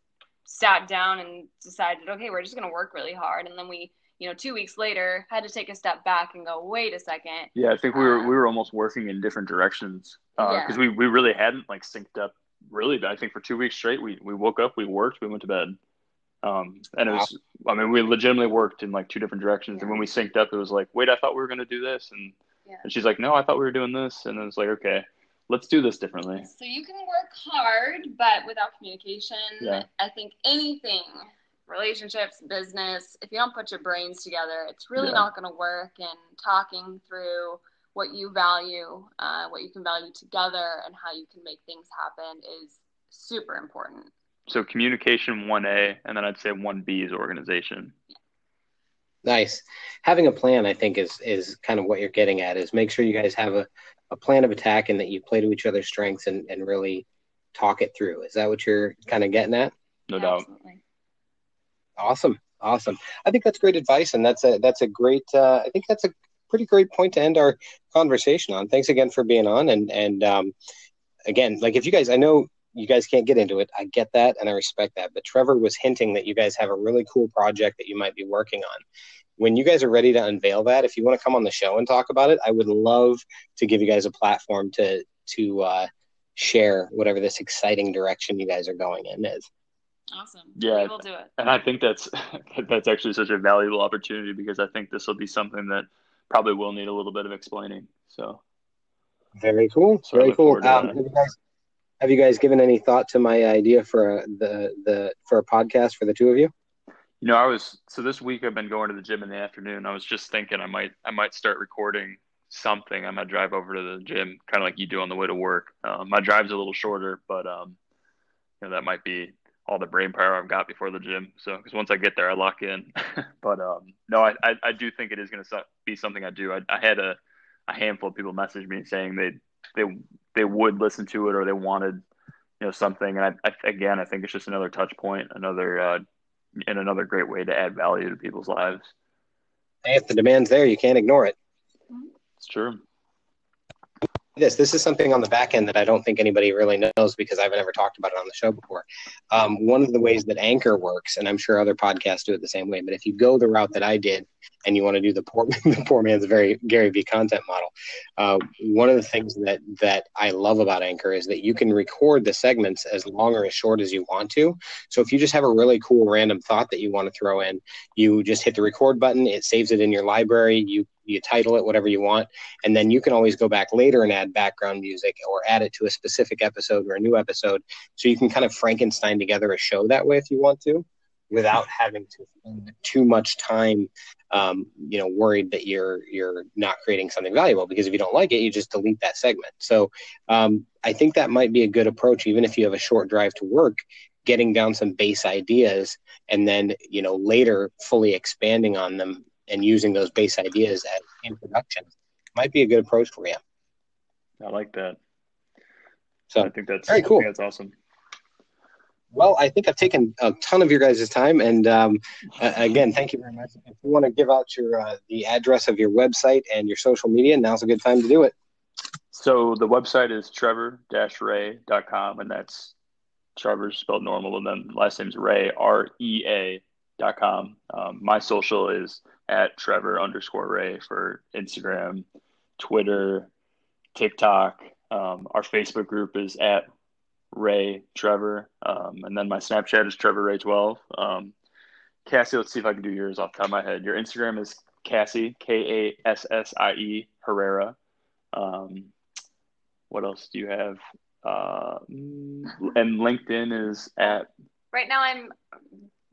B: sat down and decided, okay, we're just going to work really hard. And then we, you know, two weeks later had to take a step back and go, wait a second.
C: Yeah, I think we were um, we were almost working in different directions because uh, yeah. we we really hadn't like synced up really. I think for two weeks straight, we we woke up, we worked, we went to bed, um, and it was, I mean, we legitimately worked in like two different directions. Yeah. And when we synced up, it was like, wait, I thought we were going to do this. And, yeah. and she's like, no, I thought we were doing this. And it was like, okay, let's do this differently.
B: So you can work hard, but without communication, yeah. I think anything, relationships, business, if you don't put your brains together, it's really yeah. not going to work. And talking through what you value, uh, what you can value together, and how you can make things happen is super important
C: so communication 1A, and then I'd say 1B is organization.
A: Nice. Having a plan, I think, is is kind of what you're getting at. Is make sure you guys have a, a plan of attack and that you play to each other's strengths and, and really talk it through. Is that what you're kind of getting at?
C: No doubt. Absolutely.
A: Awesome, awesome. I think that's great advice, and that's a that's a great. Uh, I think that's a pretty great point to end our conversation on. Thanks again for being on, and and um, again, like if you guys, I know you guys can't get into it. I get that and I respect that. But Trevor was hinting that you guys have a really cool project that you might be working on. When you guys are ready to unveil that, if you want to come on the show and talk about it, I would love to give you guys a platform to to uh, share whatever this exciting direction you guys are going in is.
B: Awesome.
C: Yeah,
B: we'll do it.
C: And I think that's that's actually such a valuable opportunity because I think this will be something that probably will need a little bit of explaining. So
A: very cool. So very cool. Um, have you guys have you guys given any thought to my idea for a, the the for a podcast for the two of you?
C: You know, I was so this week I've been going to the gym in the afternoon. I was just thinking I might I might start recording something. I might drive over to the gym, kind of like you do on the way to work. Um, my drive's a little shorter, but um, you know that might be all the brain power I've got before the gym. So because once I get there, I lock in. but um, no, I, I, I do think it is going to be something I do. I, I had a a handful of people message me saying they they they would listen to it or they wanted you know something. And I, I again, I think it's just another touch point, another uh, and another great way to add value to people's lives.
A: Hey, if the demand's there, you can't ignore it.
C: It's true
A: this. This is something on the back end that I don't think anybody really knows because I've never talked about it on the show before. Um, one of the ways that Anchor works, and I'm sure other podcasts do it the same way, but if you go the route that I did and you want to do the poor, the poor man's very Gary Vee content model, uh, one of the things that that I love about Anchor is that you can record the segments as long or as short as you want to. So if you just have a really cool random thought that you want to throw in, you just hit the record button. It saves it in your library. You you title it whatever you want and then you can always go back later and add background music or add it to a specific episode or a new episode. So you can kind of frankenstein together a show that way if you want to without having to spend too much time um, you know worried that you're you're not creating something valuable because if you don't like it you just delete that segment. So um, i think that might be a good approach even if you have a short drive to work getting down some base ideas and then you know later fully expanding on them and using those base ideas as introductions might be a good approach for you
C: i like that
A: so
C: i think that's
A: very cool
C: that's awesome
A: well, I think I've taken a ton of your guys' time, and um, again, thank you very much. If you want to give out your uh, the address of your website and your social media, now's a good time to do it.
C: So the website is trevor-rea.com, and that's Trevor spelled normal, and then last name's Rea, R E A dot com. Um, my social is at Trevor underscore Rea for Instagram, Twitter, TikTok. Um, our Facebook group is at Rea Trevor, um, and then my Snapchat is Trevor Rea twelve. Um, Cassie, let's see if I can do yours off the top of my head. Your Instagram is Cassie K A S S I E Herrera. Um, what else do you have? Uh, and LinkedIn is at.
B: Right now, I'm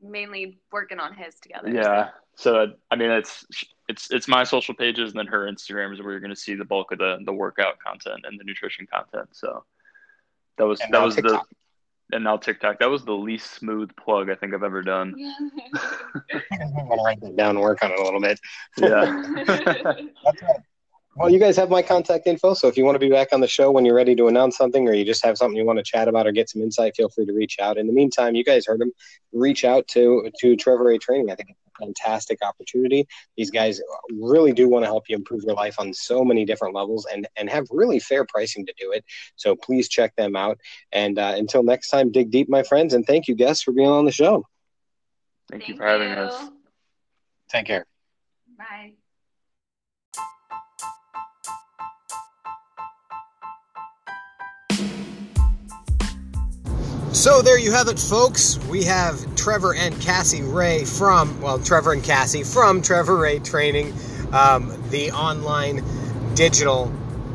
B: mainly working on his together.
C: Yeah. So I mean, it's it's it's my social pages, and then her Instagram is where you're going to see the bulk of the the workout content and the nutrition content. So that was and that was TikTok. the and now TikTok. That was the least smooth plug I think I've ever done.
A: I'm gonna write that down and work on it a little bit.
C: Yeah.
A: Well, you guys have my contact info, so if you want to be back on the show when you're ready to announce something, or you just have something you want to chat about or get some insight, feel free to reach out. In the meantime, you guys heard him. Reach out to to Trevor Rea Training. I think it's a fantastic opportunity. These guys really do want to help you improve your life on so many different levels, and and have really fair pricing to do it. So please check them out. And uh, until next time, dig deep, my friends, and thank you, guests, for being on the show.
C: Thank, thank you for having you. us.
A: Take care.
B: Bye.
A: So there you have it, folks. We have Trevor and Cassie Rea from, well, Trevor and Cassie from Trevor Rea Training, um, the online digital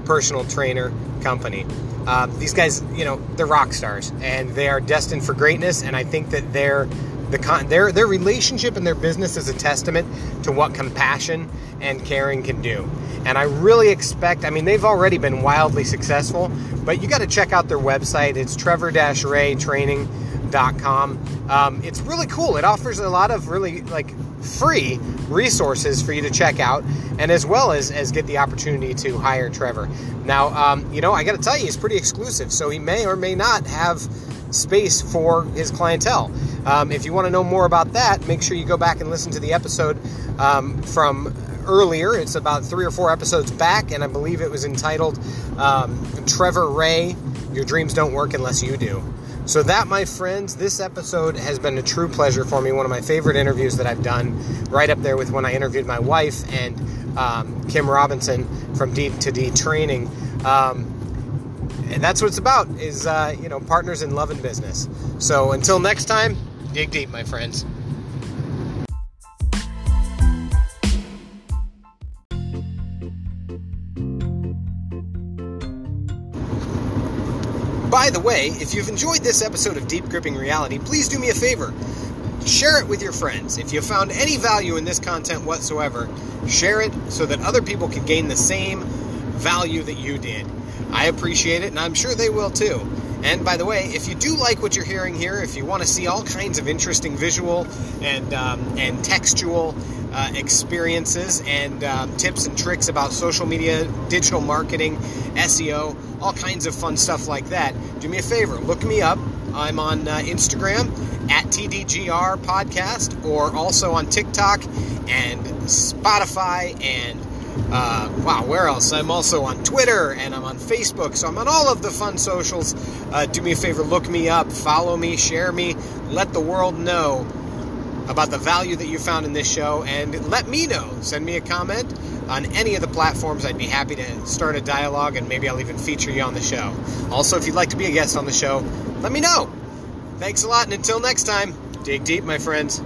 A: personal trainer company. Uh, these guys, you know, they're rock stars and they are destined for greatness. And I think that their the con- their their relationship and their business is a testament to what compassion and caring can do. And I really expect, I mean, they've already been wildly successful, but you got to check out their website. It's trevor-reatraining.com. Um, it's really cool. It offers a lot of really like free resources for you to check out, and as well as as get the opportunity to hire Trevor. Now, um, you know, I got to tell you, he's pretty exclusive, so he may or may not have space for his clientele. Um, if you want to know more about that, make sure you go back and listen to the episode um, from earlier. It's about three or four episodes back, and I believe it was entitled um, Trevor Rea Your Dreams Don't Work Unless You Do. So, that, my friends, this episode has been a true pleasure for me. One of my favorite interviews that I've done, right up there with when I interviewed my wife and um, Kim Robinson from D to D Training. Um, and that's what it's about is uh, you know partners in love and business so until next time dig deep my friends By the way, if you've enjoyed this episode of Deep Gripping Reality, please do me a favor. Share it with your friends. If you found any value in this content whatsoever, share it so that other people can gain the same value that you did. I appreciate it, and I'm sure they will too. And by the way, if you do like what you're hearing here, if you want to see all kinds of interesting visual and um, and textual uh, experiences and um, tips and tricks about social media, digital marketing, SEO, all kinds of fun stuff like that. Do me a favor, look me up. I'm on uh, Instagram at TDGR Podcast or also on TikTok and Spotify and uh, wow, where else? I'm also on Twitter and I'm on Facebook, so I'm on all of the fun socials. Uh, do me a favor, look me up, follow me, share me, let the world know about the value that you found in this show and let me know. Send me a comment on any of the platforms. I'd be happy to start a dialogue and maybe I'll even feature you on the show. Also, if you'd like to be a guest on the show, let me know. Thanks a lot, and until next time, dig deep, my friends.